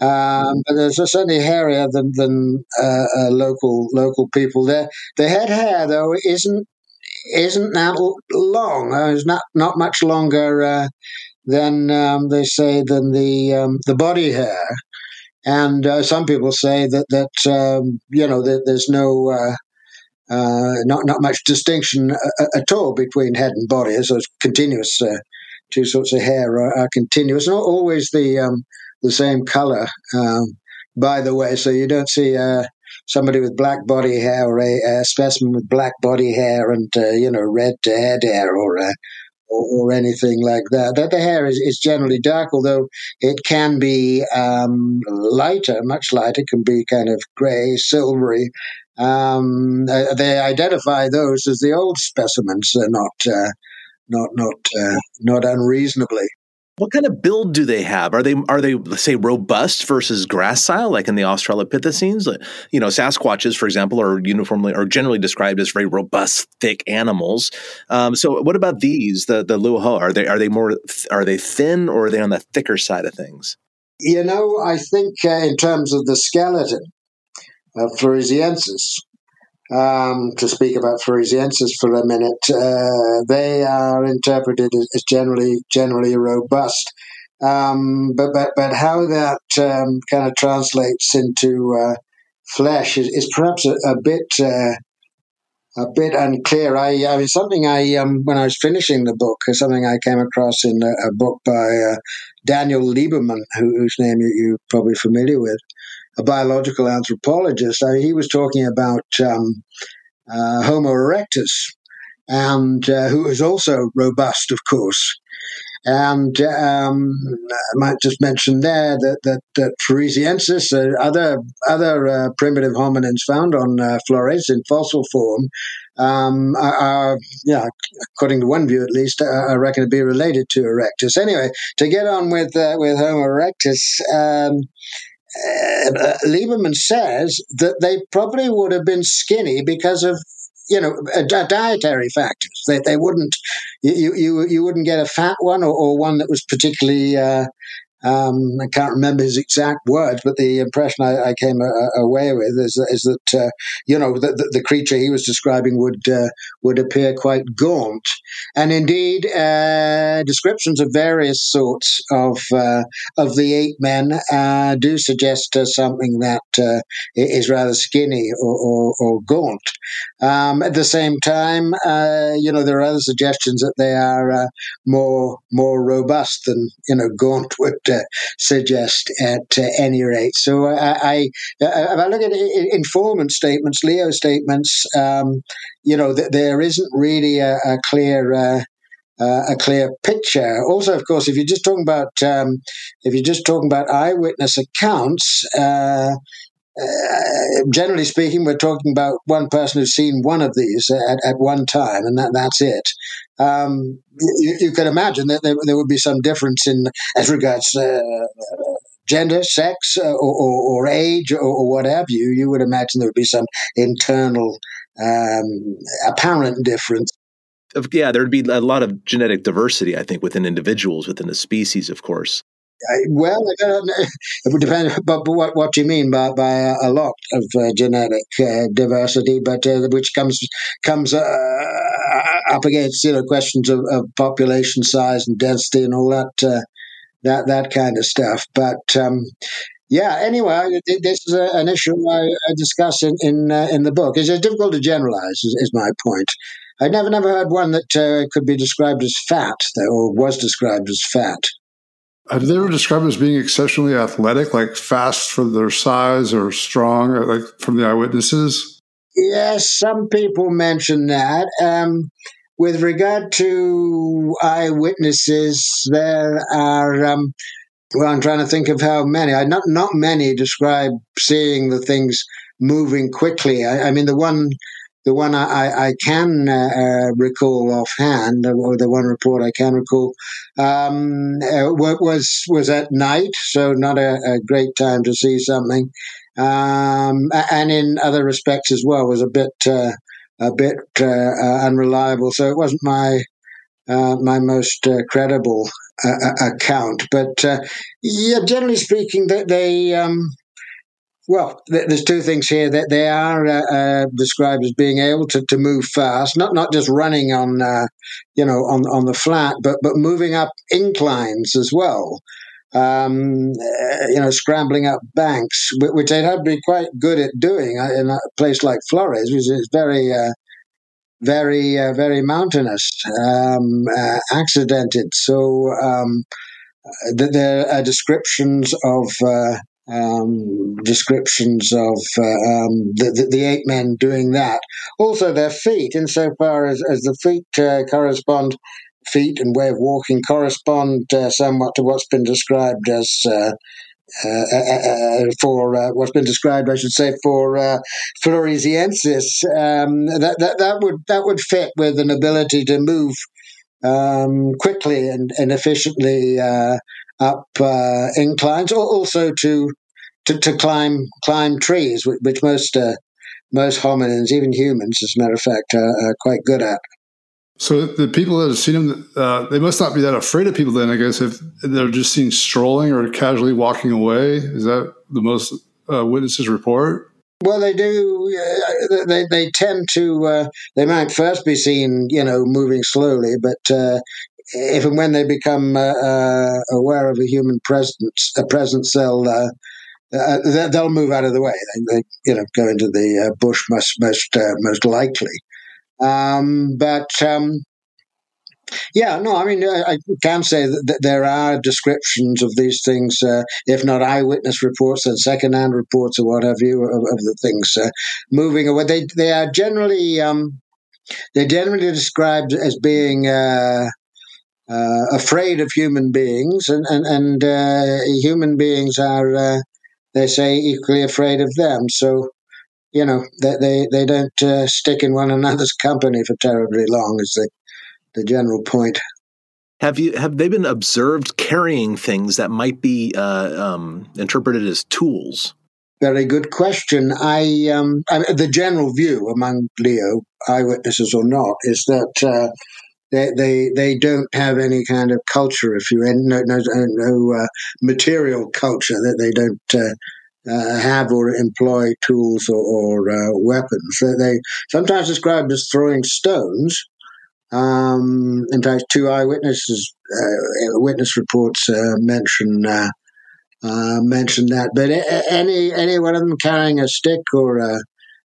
Um, but they're certainly hairier than, than uh, uh, local local people. Their their head hair though isn't isn't that long. Uh, it's not not much longer uh, than um, they say than the um, the body hair. And uh, some people say that that um, you know that there's no uh, uh, not not much distinction uh, at all between head and body. So it's continuous. Uh, two sorts of hair are, are continuous, not always the um, the same color. Um, by the way, so you don't see uh, somebody with black body hair or a, a specimen with black body hair and you know red head hair or or, or, anything like that. That the hair is, is generally dark, although it can be um, lighter, much lighter, can be kind of grey, silvery. Um, uh, they identify those as the old specimens, uh, not uh, not not uh, not unreasonably. What kind of build do they have? Are they are they say robust versus gracile, like in the Australopithecines? You know, Sasquatches, for example, are uniformly are generally described as very robust, thick animals. Um, so, what about these? The the Laihoa are they are they more are they thin or are they on the thicker side of things? You know, I think uh, in terms of the skeleton of Floresiensis, um, to speak about Floresiensis for a minute, uh, they are interpreted as generally generally robust. Um, but but but how that um, kind of translates into uh, flesh is, is, perhaps a, a bit uh, a bit unclear. I, I mean, something I um, when I was finishing the book, something I came across in a, a book by uh, Daniel Lieberman, who, whose name you, are probably familiar with a biological anthropologist. I he was talking about um, uh, Homo erectus, and uh, who is also robust, of course. And um, I might just mention there that that, that Floresiensis, uh, other other uh, primitive hominins found on uh, Flores in fossil form, um, are, are, yeah, according to one view at least, are, are reckoned to be related to Erectus. Anyway, to get on with uh, with Homo erectus. Um, uh, Lieberman says that they probably would have been skinny because of you know dietary factors. They, they wouldn't you, you you wouldn't get a fat one or, or one that was particularly uh, um, I can't remember his exact words, but the impression I, I came a, uh, a away with is, is that uh, you know the, the, the, creature he was describing would uh, would appear quite gaunt, and indeed uh, descriptions of various sorts of uh, of the ape men uh, do suggest something that is rather skinny or, or, or gaunt. Um, at the same time, you know there are other suggestions that they are more more robust than you know gaunt would uh, suggest at uh, any rate. So I, I, if I look at informant statements, Lio statements, um, you know, th- there isn't really a, a clear. Uh, uh, a clear picture. Also, of course, if you're just talking about um, if you're just talking about eyewitness accounts, uh, uh, generally speaking, we're talking about one person who's seen one of these at, at one time, and that, that's it. Um, you, you, can imagine that there, there, would be some difference in as regards uh, gender, sex, uh, or, or, or, age, or, or, what have you. You would imagine there would be some internal, um, apparent difference yeah, there'd be a lot of genetic diversity, I think, within individuals, within a species, of course. I, well, it would depend, but, but what, what do you mean by, by a lot of uh, genetic uh, diversity, but uh, which comes comes uh, up against you know questions of, of, population size and density and all that uh, that that kind of stuff. But um, yeah, anyway, this is a, an issue I, I discuss in in, uh, in the book. It's difficult to generalize, is, is my point. I'd never never heard one that could be described as fat, though, or was described as fat. Have they ever described as being exceptionally athletic, like fast for their size or strong, like from the eyewitnesses? Yes, some people mention that. Um, with regard to eyewitnesses, there are. Um, well, I'm trying to think of how many. I, not not many describe seeing the things moving quickly. I, I mean, the one the one I, I can uh, uh, recall offhand, or the one report I can recall, um, uh, was was at night, so not a, a great time to see something, um, and in other respects as well was a bit uh, a bit uh, uh, unreliable. So it wasn't my my most credible account, but yeah, generally speaking, that they. Um, well, there's two things here that they are uh, uh, described as being able to, to move fast, not not just running on, uh, you know, on on the flat, but but moving up inclines as well. Um, uh, you know, scrambling up banks, which they had have to be quite good at doing uh, in a place like Flores, which is very, uh, very, very mountainous, um, accidented. So um, there are descriptions of um, descriptions of uh, um, the, the, ape men doing that. Also, their feet, insofar as, as the feet uh, correspond, feet and way of walking correspond uh, somewhat to what's been described as. Uh, uh, uh, for what's been described, I should say, for Floresiensis, um, that, that that would that would fit with an ability to move um, quickly and, and efficiently up uh, inclines, or also to, to, to climb climb trees, which, which most uh, most hominins, even humans, as a matter of fact, are, are quite good at. So the people that have seen them, uh, they must not be that afraid of people. Then I guess if they're just seen strolling or casually walking away, is that the most uh, witnesses report? Well, they do. Uh, they they tend to. Uh, they might first be seen, you know, moving slowly, but uh, if and when they become uh, aware of a human presence, a presence, they'll they'll move out of the way. They, they you know go into the bush most most most likely. Um, but um, yeah, no, I mean I can say that there are descriptions of these things, if not eyewitness reports, and secondhand reports or what have you of, of the things moving away. They they are generally. Um, they're generally described as being uh, uh, afraid of human beings, and and, and uh, human beings are, uh, they say, equally afraid of them. So, you know, they they, they don't uh, stick in one another's company for terribly long. Is the the general point. Have you have they been observed carrying things that might be uh, um, interpreted as tools? Very good question. I, um, I the general view among Lio eyewitnesses or not is that uh, they, they they don't have any kind of culture, if you no no, no uh, material culture that they don't uh, uh, have or employ tools or, or uh, weapons. They sometimes described as throwing stones. Um, in fact, two eyewitnesses uh, witness reports uh, mention. mention that, but any any one of them carrying a stick or a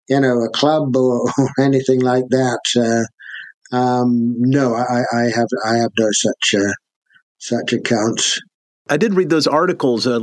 you know a club or, or anything like that, um, no, I, I, have I have no such uh, such accounts. I did read those articles uh,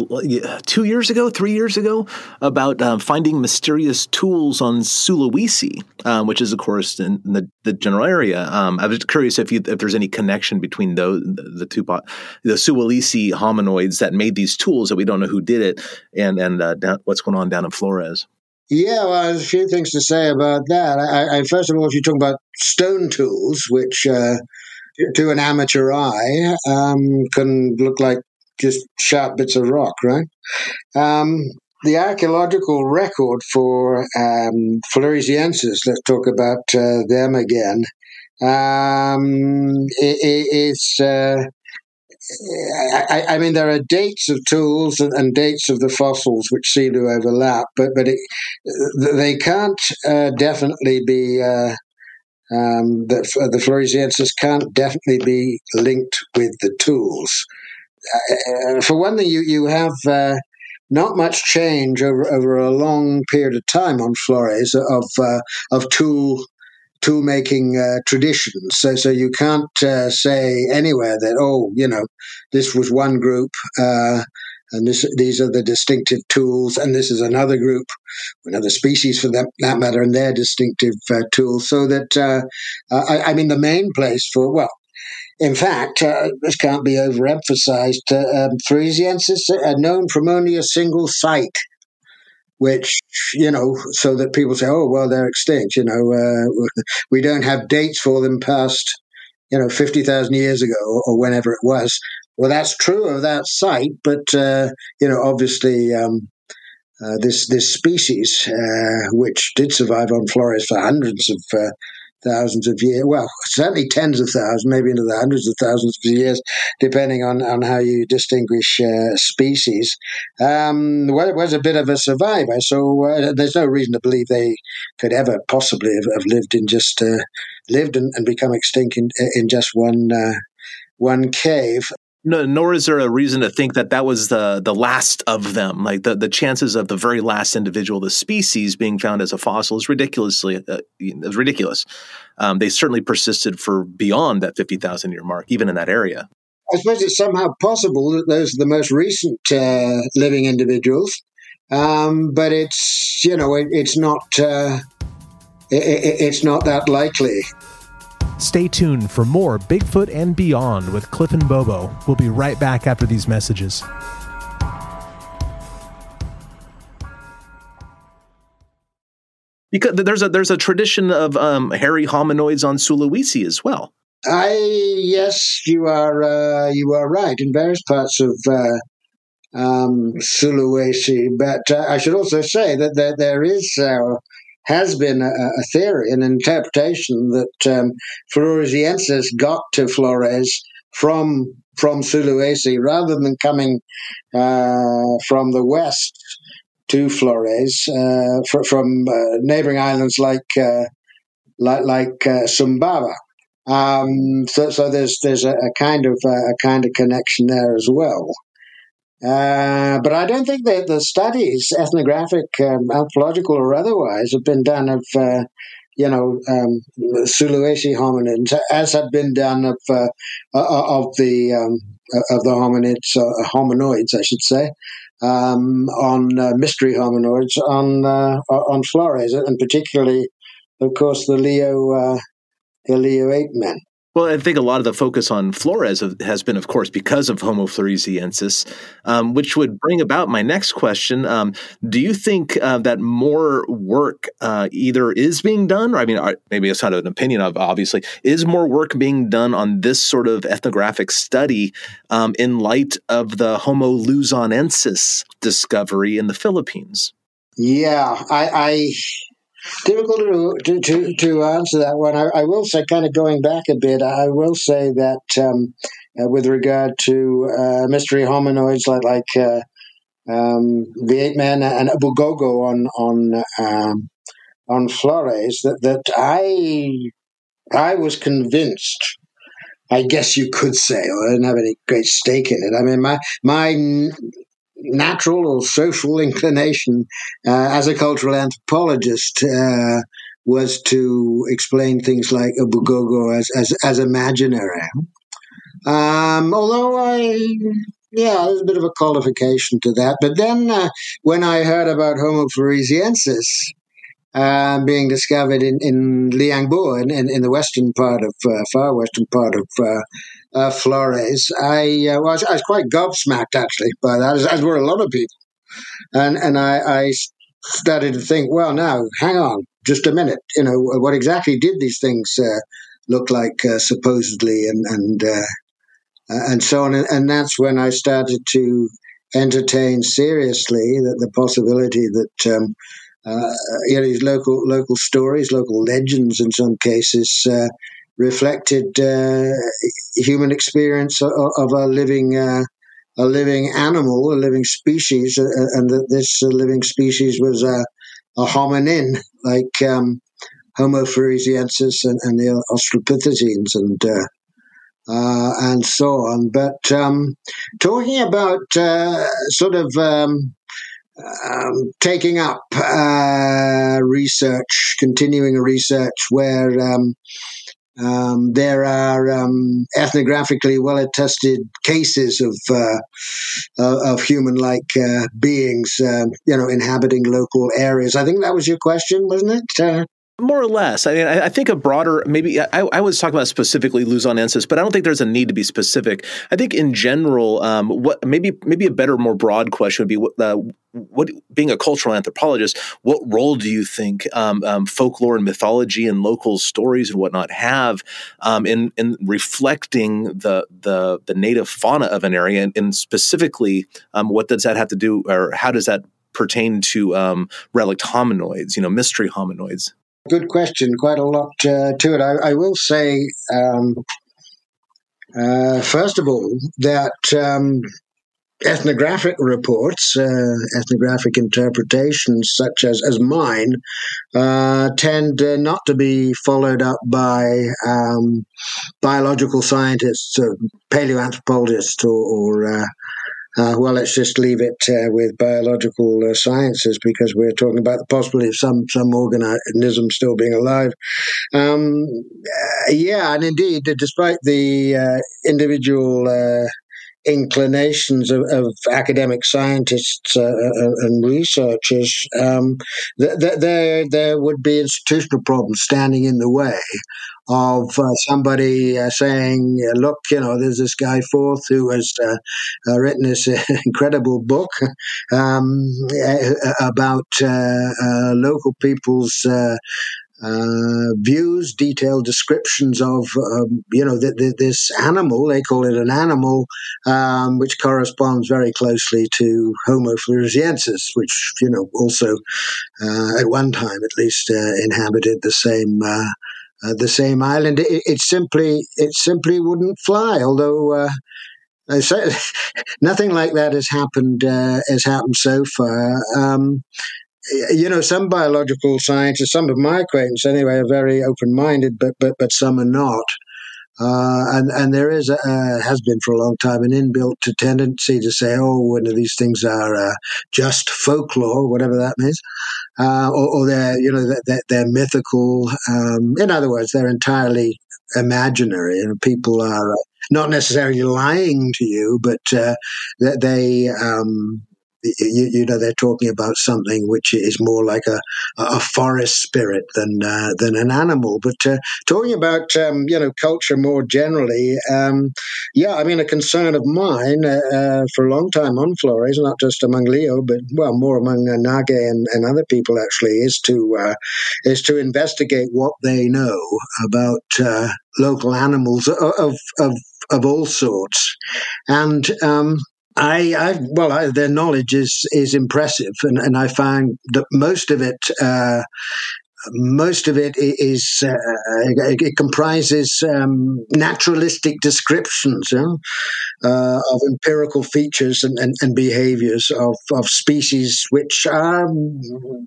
two years ago, three years ago, about um, finding mysterious tools on Sulawesi, um, which is, of course, in the, the general area. Um, I was curious if you, if there's any connection between those the two the Sulawesi hominoids that made these tools that we don't know who did it, and and uh, down, what's going on down in Flores. Yeah, well, there's a few things to say about that. I, I, first of all, if you talk about stone tools, which uh, to an amateur eye um, can look like just sharp bits of rock, right? Um, the archaeological record for um, Floresiensis, let's talk about uh, them again, um, it's. Uh, I, I, mean, there are dates of tools and, and, dates of the fossils which seem to overlap, but but it, they can't uh, definitely be. Uh, um, the, the Floresiensis can't definitely be linked with the tools. Uh, for one thing, you you have uh, not much change over, over a long period of time on Flores of uh, of tool tool making uh, traditions. So so you can't uh, say anywhere that oh you know this was one group. Uh, and this, these are the distinctive tools, and this is another group, another species for that, that matter, and their distinctive tools. So that I, I mean, the main place for well, in fact, uh, this can't be overemphasized. Uh, um, are known from only a single site, which, you know, so that people say, oh, well, they're extinct. You know, uh, we don't have dates for them past, you know, 50,000 years ago or whenever it was. Well, that's true of that site, but, uh, you know, obviously. Um, uh, this this species, uh, which did survive on Flores for hundreds of uh, thousands of years. Well, certainly tens of thousands, maybe into the hundreds of thousands of years, depending on, on how you distinguish uh, species. Um, was a bit of a survivor, so uh, there's no reason to believe they could ever possibly have, have lived in just uh, lived and, and, become extinct in, in just one uh, one cave no, nor is there a reason to think that that was the the last of them. Like the, the chances of the very last individual, the species, being found as a fossil is ridiculously uh, is ridiculous. Um, they certainly persisted for beyond that fifty thousand year mark, even in that area. I suppose it's somehow possible that those are the most recent uh, living individuals, um, but it's you know it, it's not uh, it, it's not that likely. Stay tuned for more Bigfoot and Beyond with Cliff and Bobo. We'll be right back after these messages. Because there's a there's a tradition of um, hairy hominoids on Sulawesi as well. I yes, you are uh, you are right in various parts of uh, um, Sulawesi, but uh, I should also say that there, there is uh, has been a, a theory, an interpretation that um, Floresiensis got to Flores from from Sulawesi rather than coming uh, from the west to Flores uh, fr- from uh, neighboring islands like uh, like, like uh, Sumbawa. Um, so, so there's there's a, a kind of a kind of connection there as well. Uh, but I don't think that the studies, ethnographic, um, anthropological, or otherwise, have been done of, uh, you know, um, Sulawesi hominids, as have been done of uh, uh of the um, of the hominids, uh, hominoids, I should say, um, on mystery hominoids on on Flores, and particularly, of course, the Lio the Lio ape men. Well, I think a lot of the focus on Flores has been, of course, because of Homo floresiensis, um, which would bring about my next question. Um, do you think uh, that more work uh, either is being done, or I mean, maybe it's not an opinion of, obviously, is more work being done on this sort of ethnographic study um, in light of the Homo luzonensis discovery in the Philippines? Yeah, I, I difficult to, to, to, answer that one. I, I, will say, kind of going back a bit, I will say that um, uh, with regard to uh, mystery hominoids like like uh, um, the ape man and Ebu Gogo on on um, on Flores, that that I I was convinced. I guess you could say, I didn't have any great stake in it. I mean, my my natural or social inclination uh, as a cultural anthropologist uh, was to explain things like Ebu Gogo as, as, as imaginary. Um, although I yeah, there's a bit of a qualification to that. But then uh, when I heard about Homo floresiensis uh, being discovered in, in Liang Bua, in, in, in the western part of, uh, far western part of uh, uh Flores, I, uh, was, I was quite gobsmacked actually by that, as, as were a lot of people. And, and I, I started to think, well, now, hang on, just a minute. You know, what exactly did these things uh, look like, supposedly, and, and and so on. And that's when I started to entertain seriously that the possibility that um, uh, you know these local local stories, local legends, in some cases. Uh, reflected uh, human experience of, of a living uh, a living animal, a living species, uh, and that this living species was a, a hominin like um, Homo floresiensis and, and the Australopithecines, and uh, uh, and so on. But um, talking about uh, sort of um, um, taking up uh, research, continuing research where um, um, there are um, ethnographically well attested cases of uh, of human-like uh, beings, uh, you know, inhabiting local areas. I think that was your question, wasn't it? More or less. I mean, I, think a broader, maybe I, I, was talking about specifically Luzonensis, but I don't think there's a need to be specific. I think in general, um, what maybe maybe a better, more broad question would be what, uh, what being a cultural anthropologist, what role do you think um, um, folklore and mythology and local stories and whatnot have um, in in reflecting the the the native fauna of an area, and, and specifically, um, what does that have to do, or how does that pertain to um, relict hominoids, you know, mystery hominoids? Good question. Quite a lot uh, to it. I, I will say, um, uh, first of all, that um, ethnographic reports, uh, ethnographic interpretations such as, as mine, uh, tend uh, not to be followed up by um, biological scientists or paleoanthropologists or, or uh, well, let's just leave it uh, with biological uh, sciences because we're talking about the possibility of some some organism still being alive. Um, uh, yeah, and indeed, despite the uh, individual uh, inclinations of, of, academic scientists uh, and researchers, um, th- th- there there would be institutional problems standing in the way of uh, somebody uh, saying, "Look, you know, there's this guy Forth who has uh, uh written this incredible book um, about uh, uh, local people's." Uh, views, detailed descriptions of, um, you know, th- th- this animal. They call it an animal, um, which corresponds very closely to Homo floresiensis, which, you know, also uh, at one time at least uh, inhabited the same uh, the same island. It, it, simply it simply wouldn't fly. Although uh, nothing like that has happened uh, has happened so far. Um, you know, some biological scientists, some of my acquaintances anyway, are very open minded, but but but some are not. Uh, and and there is a, uh, has been for a long time an inbuilt tendency to say, oh, one of these things are uh, just folklore, whatever that means, uh, or, or, they're you know they're, they're mythical. Um, in other words, they're entirely imaginary, and people are uh, not necessarily lying to you, but uh, they um, you, you, know they're talking about something which is more like a, a forest spirit than uh, than an animal. But uh, talking about um, you know culture more generally, um, yeah, I mean a concern of mine uh, uh for a long time on Flores, not just among Lio, but well more among uh, Nage and, and, other people actually, is to uh, is to investigate what they know about local animals of of of all sorts, and um, I, I well, I, their knowledge is is impressive, and, and I find that most of it uh, most of it is uh, it comprises um, naturalistic descriptions uh, of empirical features and, and, and, behaviors of, of species which are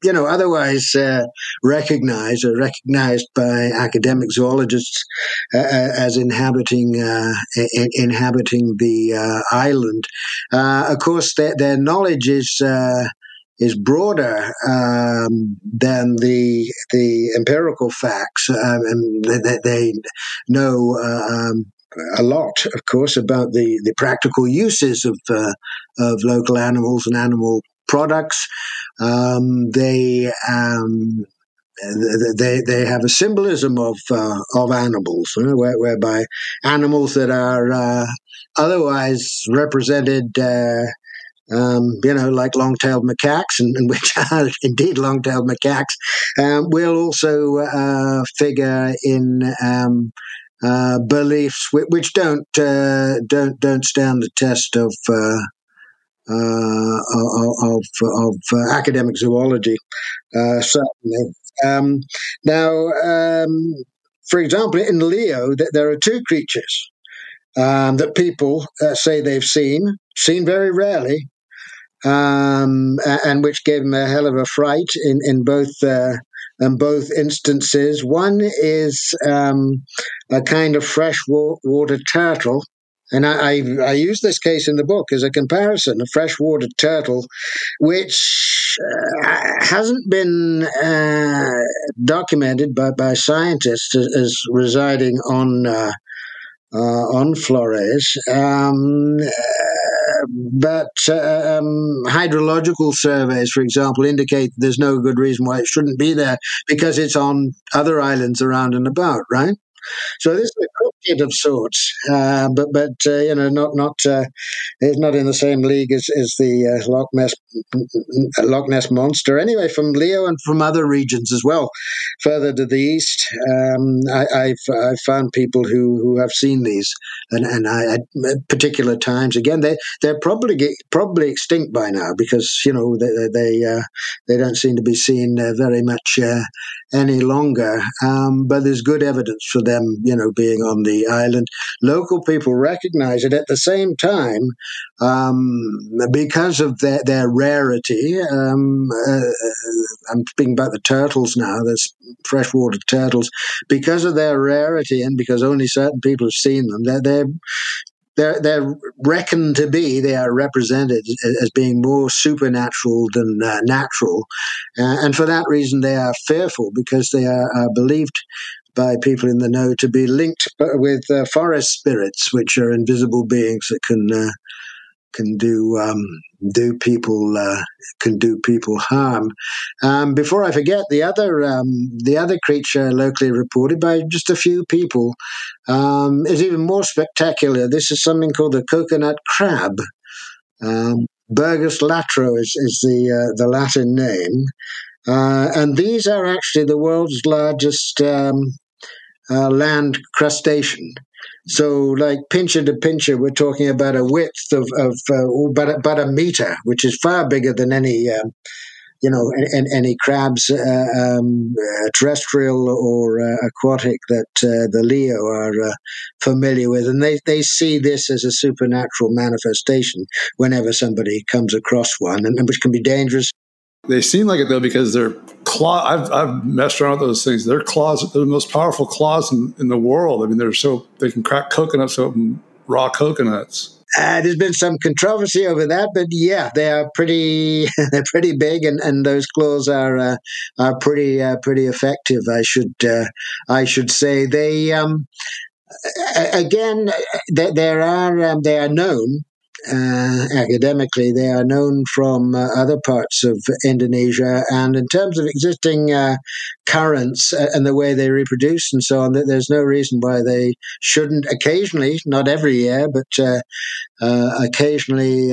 you know otherwise uh, recognized or recognized by academic zoologists uh, as inhabiting uh, in, inhabiting the uh, island. Of course their, their knowledge is is broader um, than the the empirical facts, um, and they, they know uh, um, a lot, of course, about the, the practical uses of uh, of local animals and animal products. Um, they um, they they have a symbolism of uh, of animals, you know, whereby animals that are uh, otherwise represented. Uh, um, you know, like long-tailed macaques, and, and which are indeed long-tailed macaques, um, will also uh, figure in um, uh, beliefs which, which don't uh, don't don't stand the test of uh, uh, of of uh, academic zoology, certainly. Um, now, um, for example, in Lio, there are two creatures um, that people say they've seen, seen very rarely, um, and which gave him a hell of a fright in in both uh, in both instances. One is um, a kind of freshwater turtle. And I, I, I, use this case in the book as a comparison, a freshwater turtle, which uh, hasn't been uh, documented by, by scientists as, as residing on uh, uh, on Flores. Um, but uh, um, hydrological surveys, for example, indicate there's no good reason why it shouldn't be there because it's on other islands around and about, right? So this is a cryptid of sorts, uh, but but uh, you know not not uh, it's not in the same league as, as the uh, Loch Ness Loch Ness monster. Anyway, from Lio and from other regions as well, further to the east, um, I, have I've found people who, who have seen these, and and I, at particular times again they they're probably probably extinct by now because you know they they uh, they don't seem to be seen uh, very much any longer. Um, but there's good evidence for them, you know, being on the island. Local people recognize it at the same time um, because of their, their rarity. Um, uh, I'm speaking about the turtles now, there's freshwater turtles. Because of their rarity and because only certain people have seen them, they're, they're they're they're reckoned to be they are represented as being more supernatural than uh, natural, uh, and for that reason they are fearful because they are, are, believed by people in the know to be linked with uh, forest spirits, which are invisible beings that can uh, can do um, do people uh, can do people harm. Um, before I forget, the other um, the other creature locally reported by just a few people um, is even more spectacular. This is something called the coconut crab. Um, Birgus latro is, is the uh, the Latin name, uh, and these are actually the world's largest um, uh, land crustacean. So, like pincher to pincher, we're talking about a width of, of uh, about, a meter, which is far bigger than any, um, you know, any, any crabs, uh, um, uh, terrestrial or uh, aquatic that uh, the Lio are familiar with. And they, they see this as a supernatural manifestation whenever somebody comes across one, and which can be dangerous they seem like it though because their claw. I've, I've messed around with those things. Their claws, they're the most powerful claws in, in the world. I mean, they're so they can crack coconuts open, raw coconuts. Uh, there's been some controversy over that, but yeah, they are pretty. they're pretty big, and, and those claws are uh, are pretty uh, pretty effective. I should uh, I should say they. Um, again, there are um, they are known uh, academically, they are known from uh, other parts of Indonesia. And in terms of existing uh, currents uh, and the way they reproduce and so on, there's no reason why they shouldn't occasionally, not every year, but uh, uh, occasionally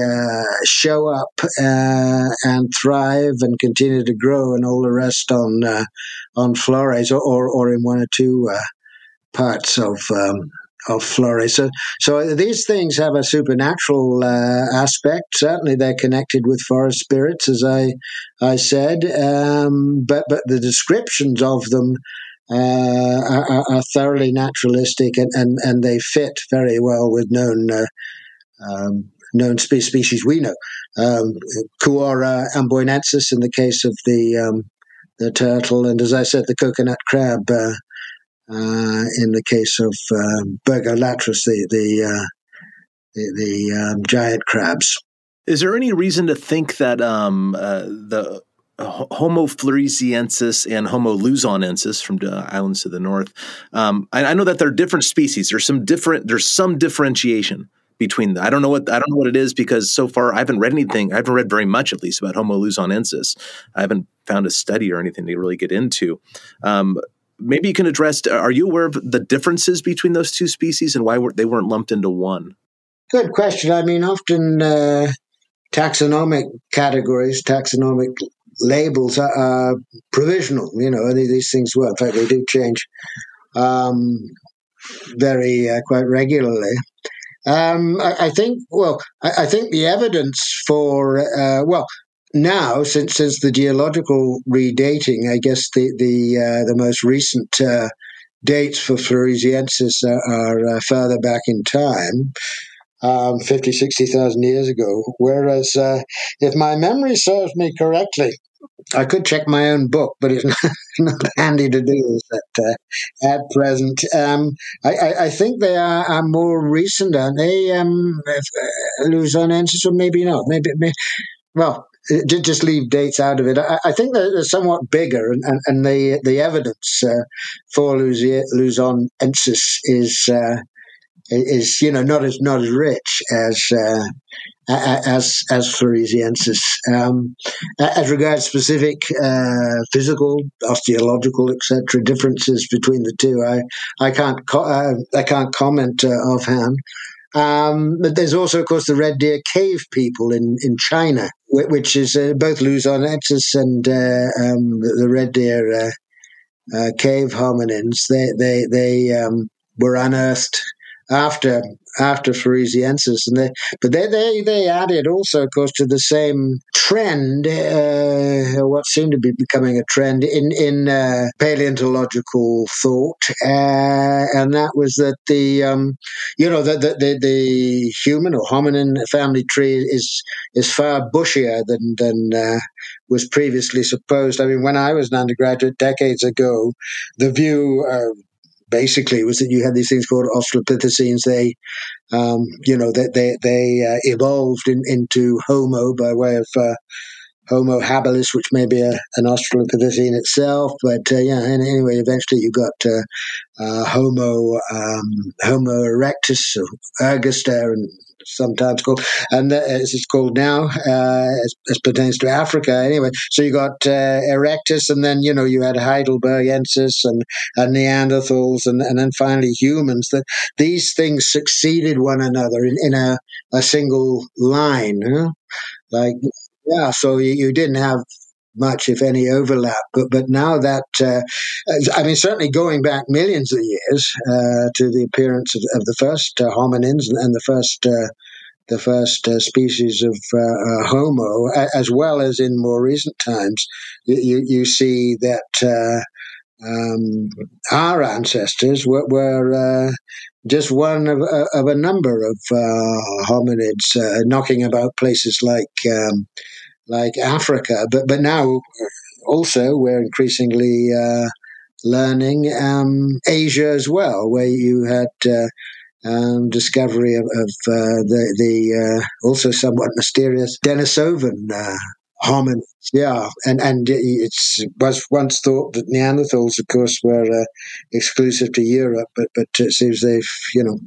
show up and thrive and continue to grow and all the rest on on Flores or, or, or in one or two parts of um, of Flores. So, so these things have a supernatural uh, aspect. Certainly, they're connected with forest spirits, as I I said. Um, but but the descriptions of them. Uh, are, are, thoroughly naturalistic and, and, and they fit very well with known uh, um, known species we know. Um, amboinensis in the case of the um, the turtle, and as I said, the coconut crab uh, uh, in the case of um, the the, uh, the, the um, giant crabs. Is there any reason to think that um, uh, the Homo floresiensis and Homo luzonensis from the islands to the north. Um, I, I, know that they're different species. There's some different. There's some differentiation between them. I don't know what I don't know what it is because so far I haven't read anything. I haven't read very much, at least, about Homo luzonensis. I haven't found a study or anything to really get into. Um, maybe you can address. Are you aware of the differences between those two species and why they weren't lumped into one? Good question. I mean, often uh, taxonomic categories, taxonomic labels are, are, provisional. You know, these things well. In fact, they do change um, very uh, quite regularly. Um, I, I, think. Well, I, I, think the evidence for uh, well now since since the geological redating, I guess the the uh, the most recent uh, dates for Floresiensis are, are uh, further back in time um, 50, 60,000 years ago. Whereas, uh, if my memory serves me correctly, I could check my own book, but it's not, not handy to do at, uh, at present. Um, I, I, I, think they are, are, more recent, aren't they? Um, uh, Luzonensis, or maybe not. Maybe, maybe well, just leave dates out of it. I, I think they're, somewhat bigger, and, and, and the the evidence uh, for Luzonensis is uh, is you know not as not as rich as uh, as as. Um, as regards specific uh, physical, osteological, etc. differences between the two, I I can't co- uh, I can't comment uh, offhand. Um, but there's also, of course, the Red Deer Cave people in, in China, which is uh, both Luzonensis and uh, um, the Red Deer cave hominins. They they they um, were unearthed after after Floresiensis, and they but they they they added also, of course, to the same trend, uh, what seemed to be becoming a trend in in uh, paleontological thought, uh, and that was that the um, you know the, the the, the human or hominin family tree is is far bushier than than uh, was previously supposed. I mean, when I was an undergraduate decades ago, the view uh, basically was that you had these things called Australopithecines. They, um, you know, they they, they uh, evolved in, into Homo by way of uh, Homo habilis, which may be a, an Australopithecine itself. But uh, yeah, and anyway, eventually you got uh, uh, Homo um, Homo erectus, ergaster, and sometimes called, and as it's called now, uh, as, as, pertains to Africa. Anyway, so you got uh, Erectus, and then you know you had Heidelbergensis and, and Neanderthals, and, and then finally humans. That these things succeeded one another in, in a, a single line, like yeah. So you, you didn't have much, if any, overlap. But but now that uh, I mean, certainly going back millions of years uh, to the appearance of, of the first uh, hominins and, the first. Uh, the first uh, species of uh, Homo, as well as in more recent times, you, you see that um, our ancestors were, were just one of, of, a number of hominids knocking about places like um, like Africa. But but now also we're increasingly uh, learning um, Asia as well, where you had. Uh, um, discovery of, of uh, the the uh, also somewhat mysterious Denisovan uh, hominids. Yeah, and and it was once thought that Neanderthals, of course, were uh, exclusive to Europe, but but it seems they've you know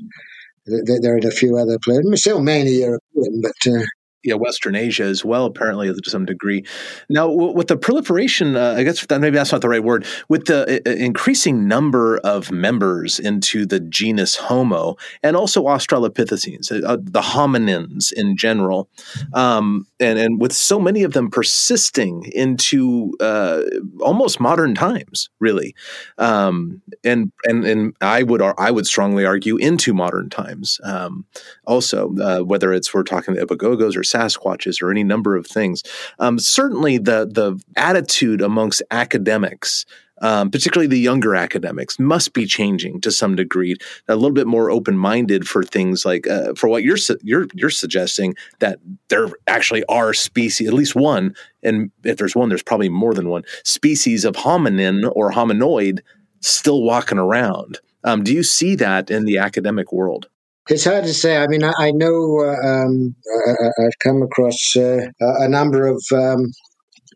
they're in a few other places. Still mainly European, but yeah, Western Asia as well, apparently to some degree. Now, w- with the proliferation, uh, I guess that maybe that's not the right word. With the uh, increasing number of members into the genus Homo, and also Australopithecines, uh, uh, the hominins in general, um, and and with so many of them persisting into uh, almost modern times, really, um, and and and I would I would strongly argue into modern times. Um, also, uh, whether it's we're talking Ebu Gogos or Sasquatches or any number of things. Um, certainly, the the attitude amongst academics um, particularly the younger academics, must be changing to some degree, a little bit more open minded for things like uh, for what you're su- you're you're suggesting that there actually are species, at least one, and if there's one, there's probably more than one species of hominin or hominoid still walking around. Um, do you see that in the academic world? It's hard to say. I mean, I, I know uh, um, I, have come across uh, a number of um,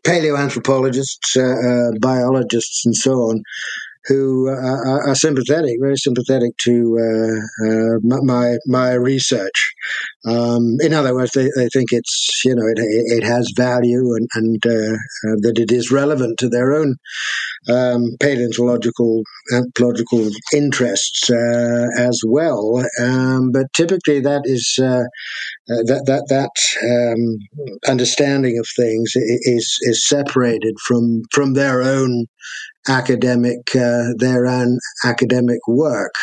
paleoanthropologists, uh, uh, biologists, and so on, who are, are sympathetic, very sympathetic to uh, uh, my my research. Um, in other words, they, they think it's you know it, it has value and, and uh, uh that it is relevant to their own um, paleontological anthropological interests uh, as well. Um, but typically, that is uh, that that that um, understanding of things is is separated from from their own academic uh, their own academic work.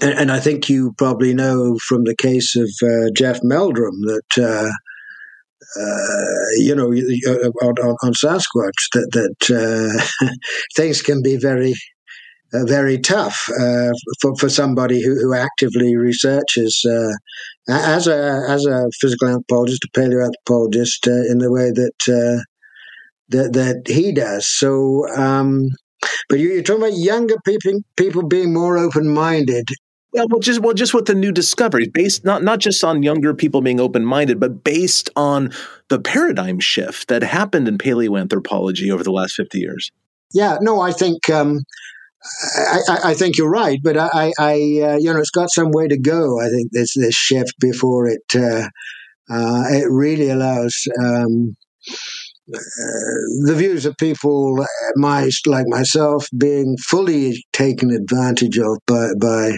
And, and, I think you probably know from the case of uh, Jeff Meldrum that uh, uh you know on, on, on, Sasquatch that that uh, things can be very uh, very tough for, for somebody who, who actively researches as a as a physical anthropologist, a paleoanthropologist, in the way that that that he does. So, um, but you, are talking about younger people people being more open minded. Well, well, just well, just with the new discoveries, based not not just on younger people being open minded, but based on the paradigm shift that happened in paleoanthropology over the last fifty years. Yeah, no, I think um, I, I, I, think you're right, but I, I uh, you know, it's got some way to go. I think this this shift before it uh, uh, it really allows um, the views of people, my like myself, being fully taken advantage of by by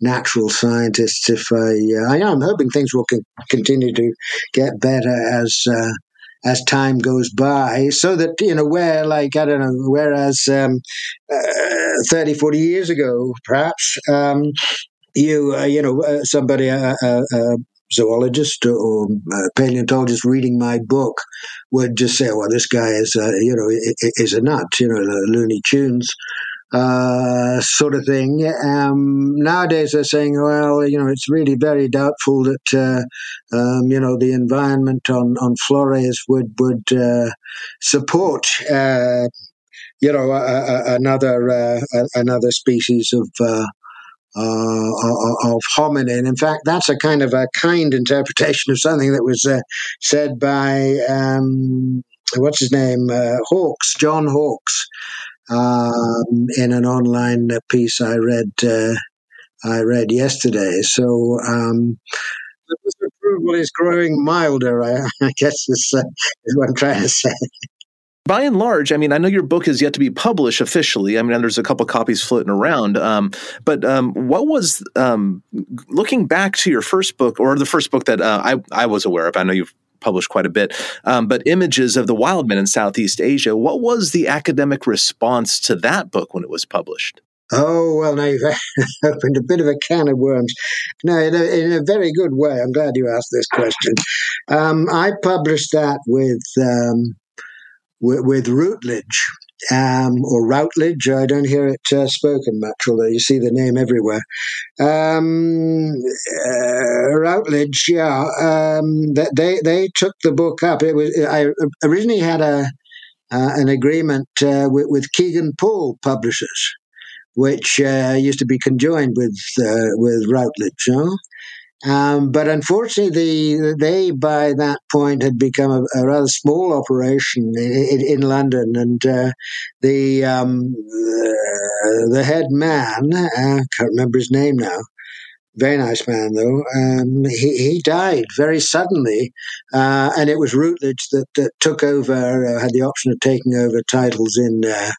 natural scientists. If I, uh, I am hoping things will con- continue to get better as uh, as time goes by, so that you know where, like I don't know, whereas um, uh, 30, 40 years ago, perhaps. Um, you, uh, you know, uh, somebody, uh, uh, uh zoologist or paleontologist reading my book would just say, "Well, this guy is, uh, you know, is a nut," you know, Looney Tunes. Uh, sort of thing. Um, nowadays, they're saying, well, you know, it's really very doubtful that, uh, um, you know, the environment on, on Flores would would uh, support, uh, you know, another uh, another species of uh, of hominin. In fact, that's a kind of a kind interpretation of something that was uh, said by um, what's his name, uh, Hawks, John Hawks, um, in an online piece I read. Uh, I read yesterday. So um, the approval is growing milder. I, I guess is, uh, is what I'm trying to say by and large, I mean, I know your book is yet to be published officially. I mean, there's a couple copies floating around. Um, but um, what was um, looking back to your first book, or the first book that uh, I I was aware of? I know you've published quite a bit, um, but images of the wild men in Southeast Asia. What was the academic response to that book when it was published? Oh, well, now you've opened a bit of a can of worms. No, in a, in a very good way. I'm glad you asked this question. Um, I published that with um, with, with Routledge. Um, or Routledge. I don't hear it uh, spoken much, although you see the name everywhere. Um, uh, Routledge, yeah, um, they they took the book up. It was I originally had a uh, an agreement uh, with, with, Kegan Paul Publishers, which uh, used to be conjoined with uh, with Routledge. Um, but unfortunately, the, they by that point had become a, a rather small operation in, in London, and uh, the, um, the, the head man, I uh, can't remember his name now, very nice man though. Um, he, he died very suddenly, uh, and it was Routledge that, that took over, uh, had the option of taking over titles in uh,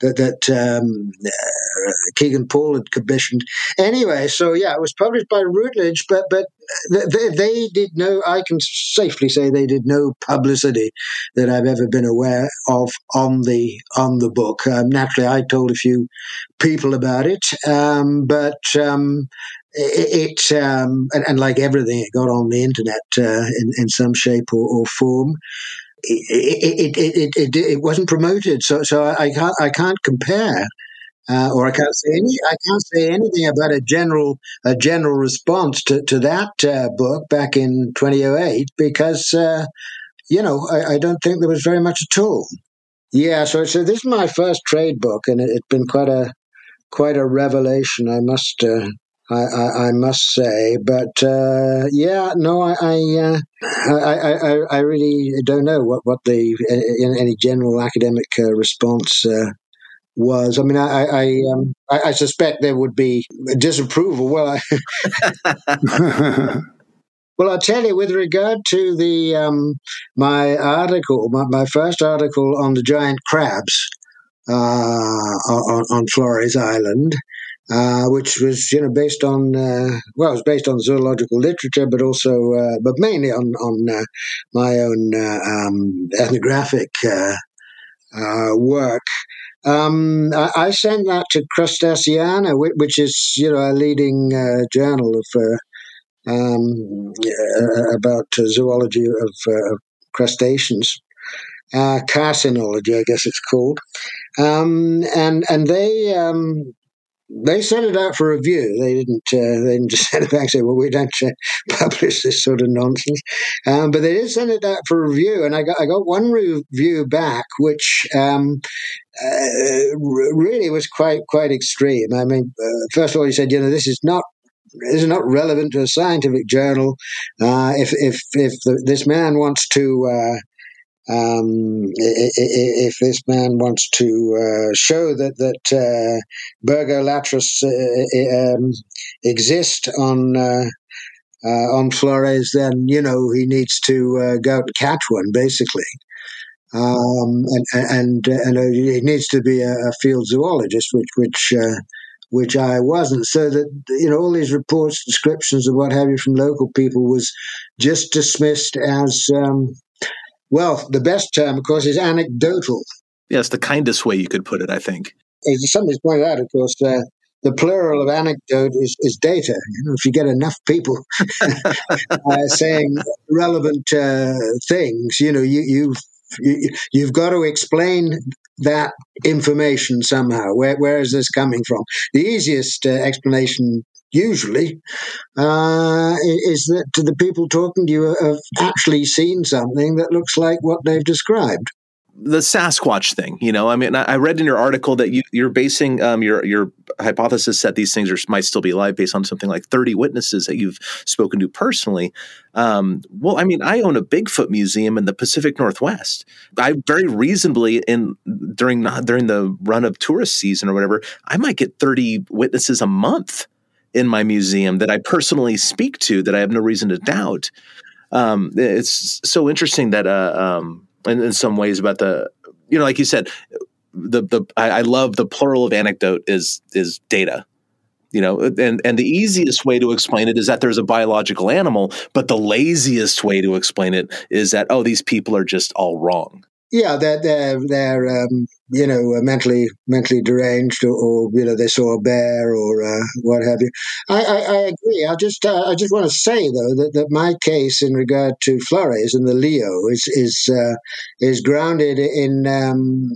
that that um, uh, Kegan Paul had commissioned. Anyway, so yeah, it was published by Routledge, but but they, they did no. I can safely say they did no publicity that I've ever been aware of on the on the book. Um, naturally, I told a few people about it, um, but um, it, it um, and, and, like everything, it got on the internet uh, in, in some shape or, or form it, it, it, it, wasn't promoted, so so I can't I can't compare, uh, or I can't say any I can't say anything about a general a general response to to that uh, book back in 2008 because uh, you know I, I, don't think there was very much at all. Yeah, so so this is my first trade book, and it, has been quite a quite a revelation. I must uh, I, I, I must say, but uh, yeah, no, I I, uh, I, I, I really don't know what what the any general academic uh, response uh, was. I mean, I I, um, I, I suspect there would be disapproval. Well, I, well, I'll tell you with regard to the um, my article, my, my first article on the giant crabs uh, on, on Flores Island. Uh, which was you know based on uh, well, it was based on zoological literature, but also uh, but mainly on on uh, my own uh, um, ethnographic work. Um, I, I, sent that to Crustaceana, which is you know a leading journal of um, about zoology of crustaceans. carcinology, I guess it's called, um, and and they um, they sent it out for review. They didn't. Uh, they didn't just send it back and say, "Well, we don't uh, publish this sort of nonsense." Um, but they did send it out for review, and I got I got one review back, which um, uh, really was quite quite extreme. I mean, uh, first of all, he said, "You know, this is not." This is not relevant to a scientific journal. Uh, if if if the, this man wants to uh, um, if this man wants to uh, show that that uh, Birgus latro uh, um, exist on uh, uh, on Flores, then you know he needs to uh, go and catch one, basically. Um, and and and he needs to be a, a field zoologist, which which which I wasn't. So that you know all these reports, descriptions, and what have you from local people was just dismissed as um, well, the best term, of course, is anecdotal. Yes, the kindest way you could put it, I think. As somebody's pointed out, of course, uh, the plural of anecdote is, is data. You know, if you get enough people uh, saying relevant uh, things, you know, you, you've you, you've got to explain that information somehow. Where where is this coming from? The easiest uh, explanation usually, uh, is that the people talking to you have actually seen something that looks like what they've described the Sasquatch thing. You know, I mean, I read in your article that you, you're basing um, your your hypothesis that these things are, might still be alive based on something like 30 witnesses that you've spoken to personally. Um, well, I mean, I own a Bigfoot museum in the Pacific Northwest. I very reasonably in during during the run of tourist season or whatever, I might get 30 witnesses a month in my museum that I personally speak to that I have no reason to doubt. Um, it's so interesting that, uh, um, in, in some ways, about the, you know, like you said, the the I, I love the plural of anecdote is is data you know and and the easiest way to explain it is that there's a biological animal but the laziest way to explain it is that oh these people are just all wrong yeah, they're they're they're um, you know uh, mentally mentally deranged, or, or, you know they saw a bear or uh, what have you. I, I, I agree. I just uh, I just want to say though that, that my case in regard to Flores and the Lio is is uh, is grounded in um,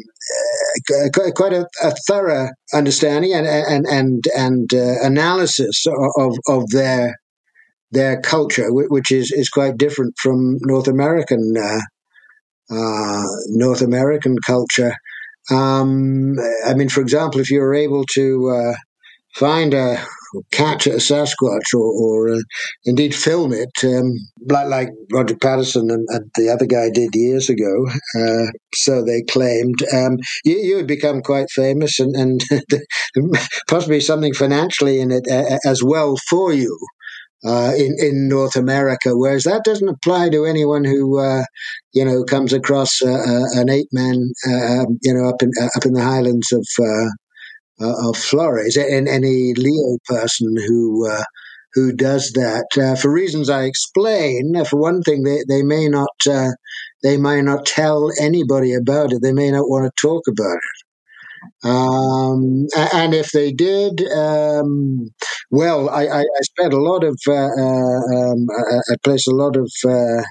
uh, quite a, a, thorough understanding and and and and uh, analysis of of their their culture, which is is quite different from North American uh, North American culture. Um, I mean, for example, if you're able to uh, find a catch a Sasquatch or, or uh, indeed film it, um, like, like Roger Patterson and, and, the other guy did years ago, uh, so they claimed, um, you, you, would become quite famous and, and possibly something financially in it uh, as well for you uh, in in North America, whereas that doesn't apply to anyone who uh, you know comes across uh, uh an ape man, uh, um, you know, up in uh, up in the highlands of of Flores, and any Lio person who. who does that for reasons I explain? For one thing, they, they may not they may not tell anybody about it. They may not want to talk about it. Um, and if they did, um, well, I, I, I, spent a lot of, uh, uh um, I, I, placed a lot of, uh,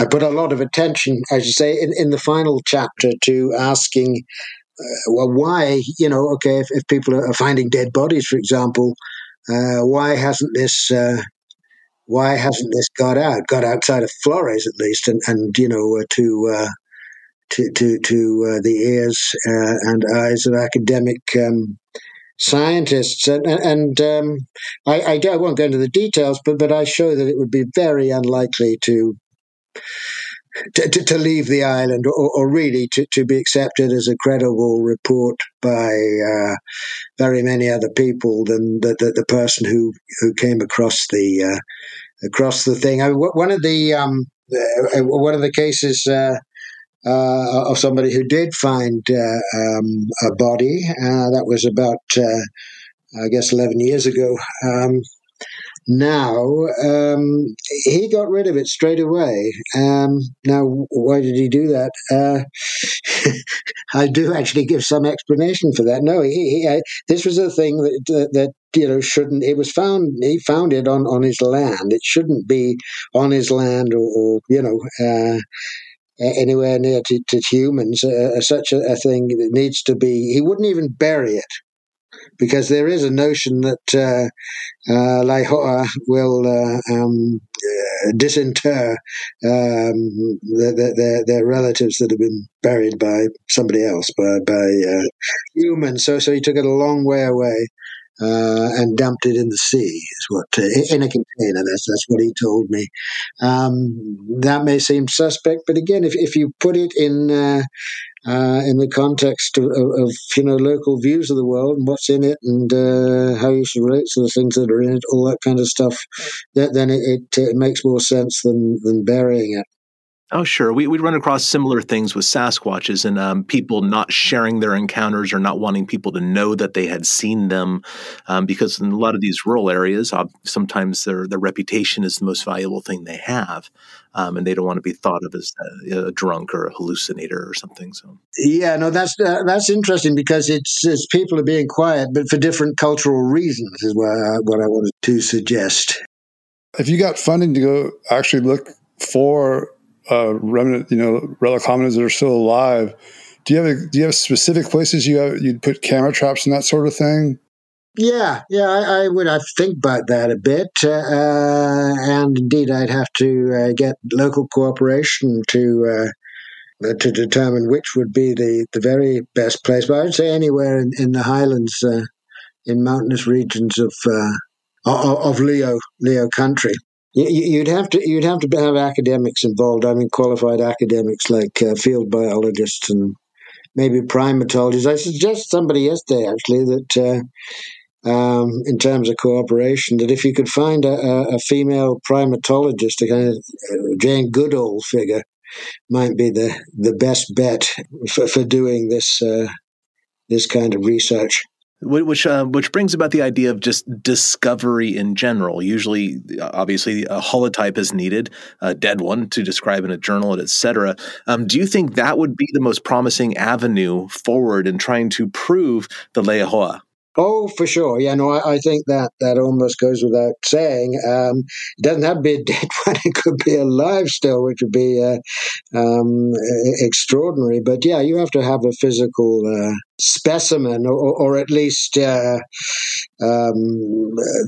I put a lot of attention, I should say, in, in the final chapter to asking, uh, well, why, you know, okay, if, if, people are finding dead bodies, for example, uh, why hasn't this, uh, why hasn't this got out, got outside of Flores at least, and, and you know, to, to to, to uh, the ears uh, and eyes of academic um, scientists, and, and um, I, I, I, won't go into the details, but but I show that it would be very unlikely to. To, to, to leave the island, or, or really to, to be accepted as a credible report by uh, very many other people than the, the, the, person who, who came across the uh, across the thing. I, one of the um, uh, one of the cases uh, uh, of somebody who did find uh, um, a body. Uh, that was about, uh, I guess, 11 years ago. Um, now, um, he got rid of it straight away. Um, now, why did he do that? Uh, I do actually give some explanation for that. No, he, he, this was a thing that, that you know shouldn't it was found he found it on on his land it shouldn't be on his land or, or you know uh, anywhere near to, to humans. Uh, such a, a, thing needs to be. He wouldn't even bury it because there is a notion that uh, uh, Laihoa will uh, um, uh, disinter um, their, their, their, relatives that have been buried by somebody else, by, by uh, humans. So, so he took it a long way away uh, and dumped it in the sea. Is what uh, in a container. That's that's what he told me. Um, that may seem suspect, but again, if if you put it in. Uh, uh, in the context of, of, you know local views of the world and what's in it and uh, how you should relate to the things that are in it, all that kind of stuff, that, then it, it, it makes more sense than than burying it. Oh, sure. We, we run across similar things with Sasquatches and um, people not sharing their encounters or not wanting people to know that they had seen them. Um, because in a lot of these rural areas, uh, sometimes their, their reputation is the most valuable thing they have. Um, and they don't want to be thought of as a, a, drunk or a hallucinator or something. So, yeah, no, that's uh, that's interesting because it's, it's, people are being quiet, but for different cultural reasons is what I, what I wanted to suggest. If you got funding to go actually look for uh, remnant, you know, relic hominids that are still alive. Do you have a, do you have specific places you have you'd put camera traps and that sort of thing? Yeah, yeah, I, I would. I think about that a bit, uh, and indeed, I'd have to uh, get local cooperation to uh, to determine which would be the, the very best place. But I would say anywhere in, in the highlands, uh, in mountainous regions of uh, of Lio Lio country. You'd have to you'd have to have academics involved. I mean, qualified academics like uh, field biologists and maybe primatologists. I suggest somebody yesterday actually that, uh, um, in terms of cooperation, that if you could find a, a female primatologist, a kind of uh, Jane Goodall figure, might be the the best bet for, for doing this uh, this kind of research which uh, which brings about the idea of just discovery in general. Usually, uh, obviously, a holotype is needed, a dead one to describe in a journal, etc. Um, do you think that would be the most promising avenue forward in trying to prove the Laihoa? Oh, for sure. Yeah, no, I, I, think that that almost goes without saying. Um, it doesn't have to be a dead one; it could be alive still, which would be uh, um, extraordinary. But yeah, you have to have a physical uh, specimen, or, or, at least uh, um,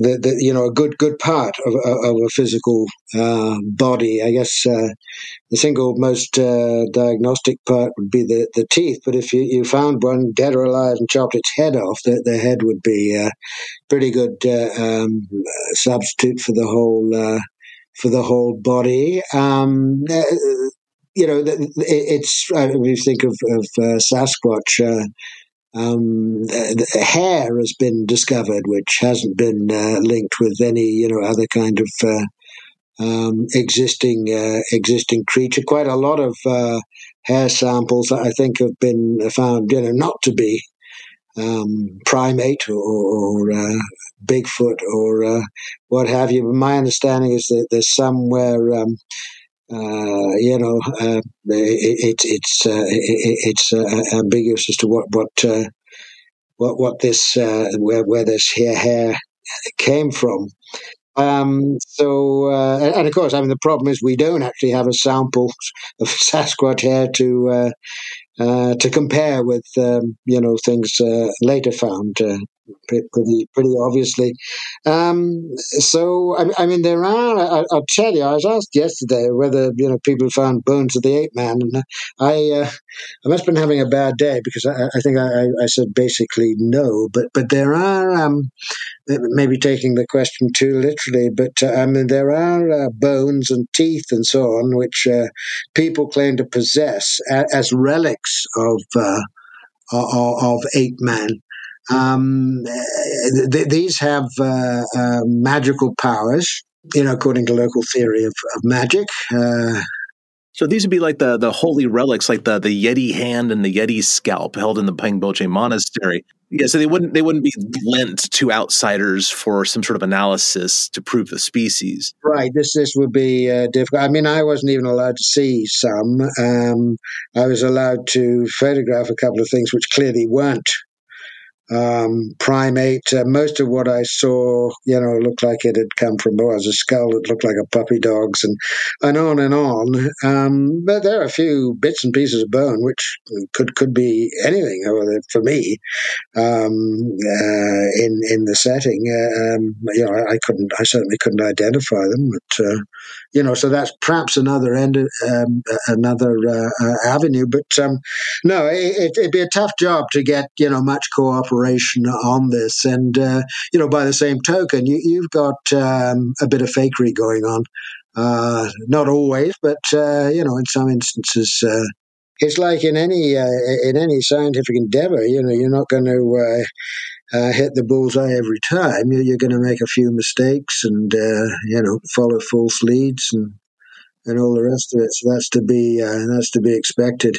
the, the, you know a good good part of, of a physical uh, body. I guess uh, the single most uh, diagnostic part would be the, the teeth. But if you, you found one dead or alive and chopped its head off, the, the head would be a pretty good uh, um, substitute for the whole uh, for the whole body. Um, uh, you know, it's when you think of, of Sasquatch. Um, the, the hair has been discovered, which hasn't been uh, linked with any, you know, other kind of uh, um, existing uh, existing creature. Quite a lot of uh, hair samples, I think, have been found, you know, not to be um, primate or, or uh, Bigfoot or uh, what have you. But my understanding is that there's somewhere. Um, uh, you know, uh, it, it, it's it, it's ambiguous as to what what what what this where where this hair hair came from. Um, so, uh, and of course, I mean, the problem is we don't actually have a sample of Sasquatch hair to uh, uh, to compare with, um, you know, things uh, later found uh, pretty pretty obviously. Um, so I, I, mean, there are. I, will tell you, I was asked yesterday whether you know people found bones of the ape man, and I uh, I must have been having a bad day because I, I think I, I, said basically no. But but there are. Um, maybe taking the question too literally, but uh, I mean there are uh, bones and teeth and so on which uh, people claim to possess as relics of uh, of, of ape man. Um, th- these have uh, uh, magical powers, you know, according to local theory of, of magic. Uh, so these would be like the the holy relics, like the the Yeti hand and the Yeti scalp held in the Pangboche Monastery. Yeah, so they wouldn't they wouldn't be lent to outsiders for some sort of analysis to prove the species. Right. This this would be uh, difficult. I mean, I wasn't even allowed to see some. Um, I was allowed to photograph a couple of things which clearly weren't um, primate. Uh, most of what I saw, you know, looked like it had come from well, was a skull that looked like a puppy dog's, and and on and on. Um, but there are a few bits and pieces of bone which could could be anything for me um, uh, in in the setting. Uh, um, you know, I, I, couldn't, I certainly couldn't identify them, but uh, you know, so that's perhaps another end, um, another uh, uh, avenue. But um, no, it, would be a tough job to get you know much cooperation on this. And uh, you know, by the same token, you, have got um, a bit of fakery going on. Uh, not always, but uh, you know, in some instances. Uh, it's like in any in any scientific endeavor, you know, you're not going to uh, hit the bullseye every time. You're, you're going to make a few mistakes and uh, you know follow false leads and and all the rest of it. So that's to be uh, that's to be expected.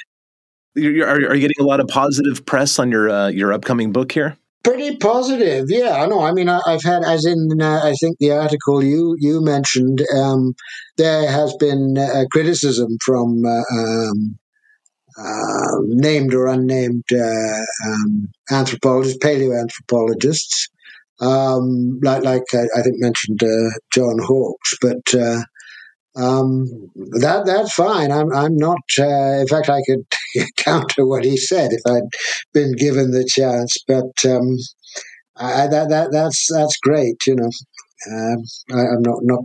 You're, are, are you getting a lot of positive press on your uh, your upcoming book here? Pretty positive, yeah. I know. I mean, I, have had, as in, uh, I think the article you you mentioned, um, there has been uh, criticism from um, uh, named or unnamed uh, um, anthropologists, paleoanthropologists, um, like like I, I, think mentioned uh, John Hawks, but uh, um, that that's fine. I'm I'm not. Uh, in fact, I could counter what he said if I'd been given the chance. But um, I, that that that's that's great. You know, um, I, am not not.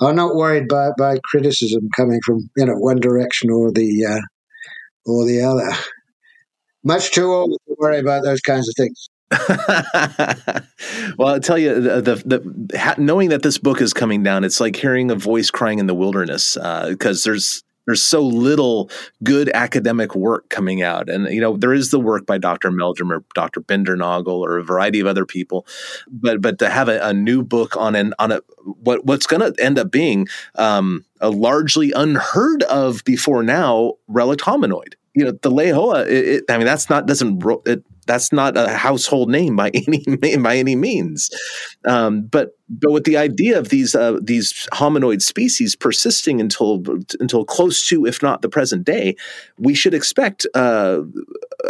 I'm not worried by, by criticism coming from you know one direction or the uh, or the other. Much too old to worry about those kinds of things. well, I'll tell you, the, the, the, knowing that this book is coming down, it's like hearing a voice crying in the wilderness because uh, there's there's so little good academic work coming out, and you know there is the work by Dr. Meldrum or Dr. Bindernagel or a variety of other people, but but to have a, a new book on an on a what what's going to end up being um, a largely unheard of before now relic hominoid you know the Laihoa. It, it, I mean, that's not doesn't it, that's not a household name by any by any means. Um, but but with the idea of these uh, these hominoid species persisting until until close to, if not the present day, we should expect uh,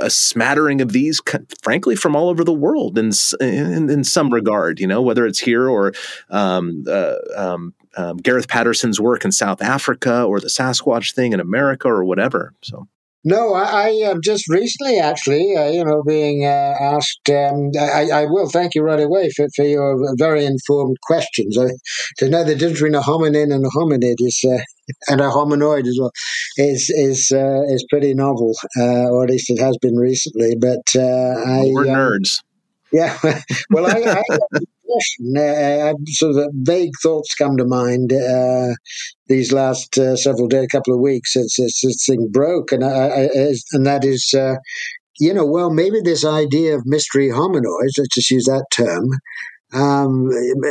a smattering of these, frankly, from all over the world in in, in some regard. You know, whether it's here or um, uh, um, um, Gareth Patterson's work in South Africa or the Sasquatch thing in America or whatever. So. No, I, I um, just recently, actually, uh, you know, being uh, asked. Um, I, I, will thank you right away for, for your very informed questions. I, to know the difference between a hominin and a hominid is, uh, and a hominoid as well, is is uh, is pretty novel, uh, or at least it has been recently. But uh, I, we're um, nerds. Yeah, well, I, I question. Uh, sort of vague thoughts come to mind uh, these last uh, several days, couple of weeks since this, this thing broke, and I, I, and that is, uh, you know, well, maybe this idea of mystery hominoids, let's just use that term. Um,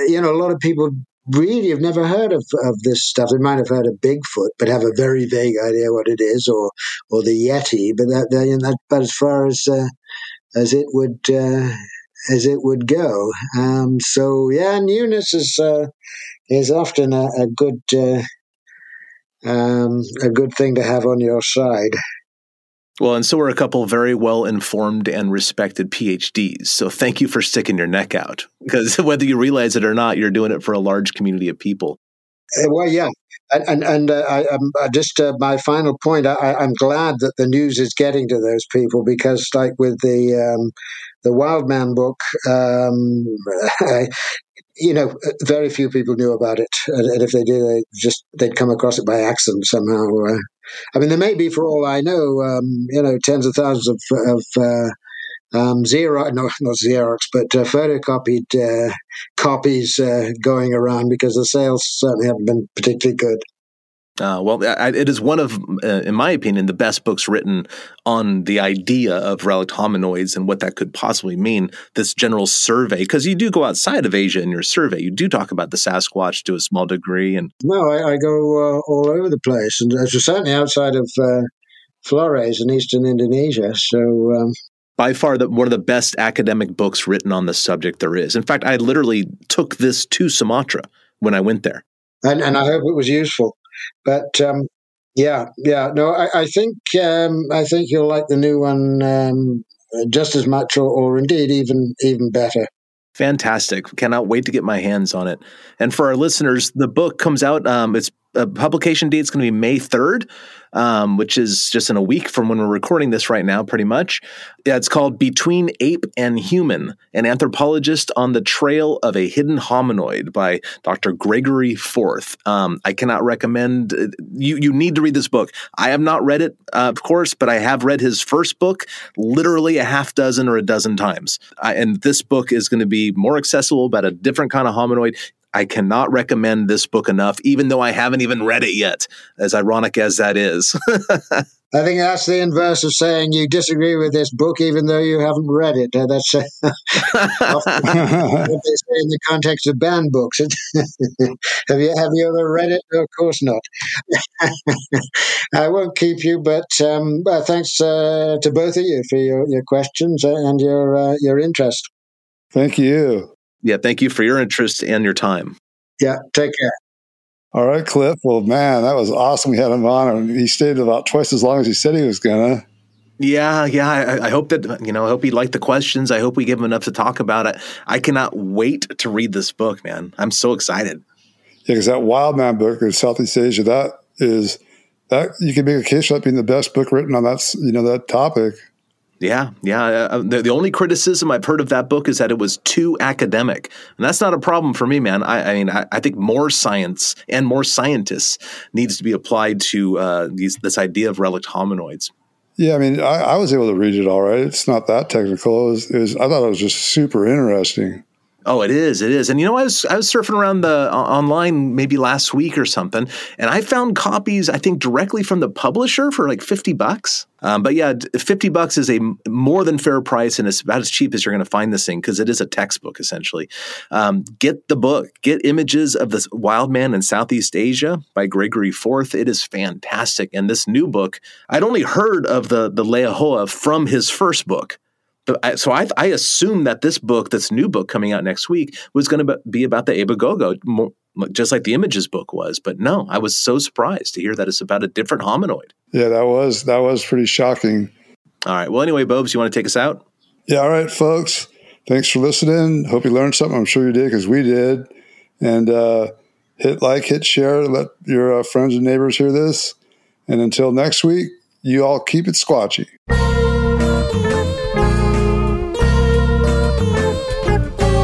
you know, a lot of people really have never heard of, of this stuff. They might have heard of Bigfoot, but have a very vague idea what it is, or or the Yeti. But that, that, that but as far as uh, as it would uh, as it would go. Um, so yeah, newness is uh, is often a, a good uh, um, a good thing to have on your side. Well, and so are a couple very well informed and respected PhDs. So thank you for sticking your neck out because whether you realize it or not, you're doing it for a large community of people. Uh, well, yeah, and and, and uh, I, um, just uh, my final point. I, am glad that the news is getting to those people because, like with the um, the Wild Man book, um, you know, very few people knew about it, and if they did, they just they'd come across it by accident somehow. Uh, I mean, there may be, for all I know, um, you know, tens of thousands of, of uh, um, Xerox, no, not Xerox, but uh, photocopied uh, copies uh, going around because the sales certainly haven't been particularly good. Uh, well, I, it is one of, uh, in my opinion, the best books written on the idea of relic hominoids and what that could possibly mean. This general survey, because you do go outside of Asia in your survey, you do talk about the Sasquatch to a small degree, and no, I, I go uh, all over the place, and certainly outside of uh, Flores in eastern Indonesia. So. Um, by far the, one of the best academic books written on the subject there is. In fact, I literally took this to Sumatra when I went there. And, and I hope it was useful. But um, yeah, yeah, no, I, I think um, I think you'll like the new one um, just as much, or, or indeed even even better. Fantastic! Cannot wait to get my hands on it. And for our listeners, the book comes out. Um, its uh, publication date is going to be May third um, which is just in a week from when we're recording this right now, pretty much. Yeah, it's called Between Ape and Human An Anthropologist on the Trail of a Hidden Hominoid by Dr. Gregory Forth. Um, I cannot recommend, uh, you, you need to read this book. I have not read it, uh, of course, but I have read his first book literally a half dozen or a dozen times. I, and this book is going to be more accessible about a different kind of hominoid. I cannot recommend this book enough, even though I haven't even read it yet, as ironic as that is. I think that's the inverse of saying you disagree with this book, even though you haven't read it. Uh, that's uh, what they say in the context of banned books. have you have you ever read it? No, of course not. I won't keep you, but um, uh, thanks uh, to both of you for your, your questions and your uh, your interest. Thank you. Yeah, thank you for your interest and your time. Yeah, take care. All right, Cliff. Well, man, that was awesome. We had him on, and he stayed about twice as long as he said he was gonna. Yeah, yeah. I, I, hope that you know. I hope he liked the questions. I hope we gave him enough to talk about it. I cannot wait to read this book, man. I'm so excited. Yeah, because that Wild Man book in Southeast Asia, that is that you can make a case for that being the best book written on that you know that topic. Yeah, yeah. Uh, the, the only criticism I've heard of that book is that it was too academic, and that's not a problem for me, man. I, I mean, I, I, think more science and more scientists needs to be applied to uh, these this idea of relict hominoids. Yeah, I mean, I, I, was able to read it all right. It's not that technical. It was, it was, I thought it was just super interesting. Oh, it is. It is. And you know, I was I was surfing around the uh, online maybe last week or something, and I found copies I think directly from the publisher for like fifty bucks. Um, but yeah, fifty bucks is a more than fair price, and it's about as cheap as you're going to find this thing because it is a textbook essentially. Um, get the book. Get images of this wild man in Southeast Asia by Gregory Forth. It is fantastic. And this new book, I'd only heard of the the Laihoa from his first book so I, I assumed that this book, this new book coming out next week, was going to be about the Ebu Gogo, just like the Images book was. But no, I was so surprised to hear that it's about a different hominoid. Yeah, that was that was pretty shocking. All right. Well, anyway, Bobes, you want to take us out? Yeah. All right, folks. Thanks for listening. Hope you learned something. I'm sure you did because we did. And uh, hit like, hit share, let your uh, friends and neighbors hear this. And until next week, you all keep it squatchy.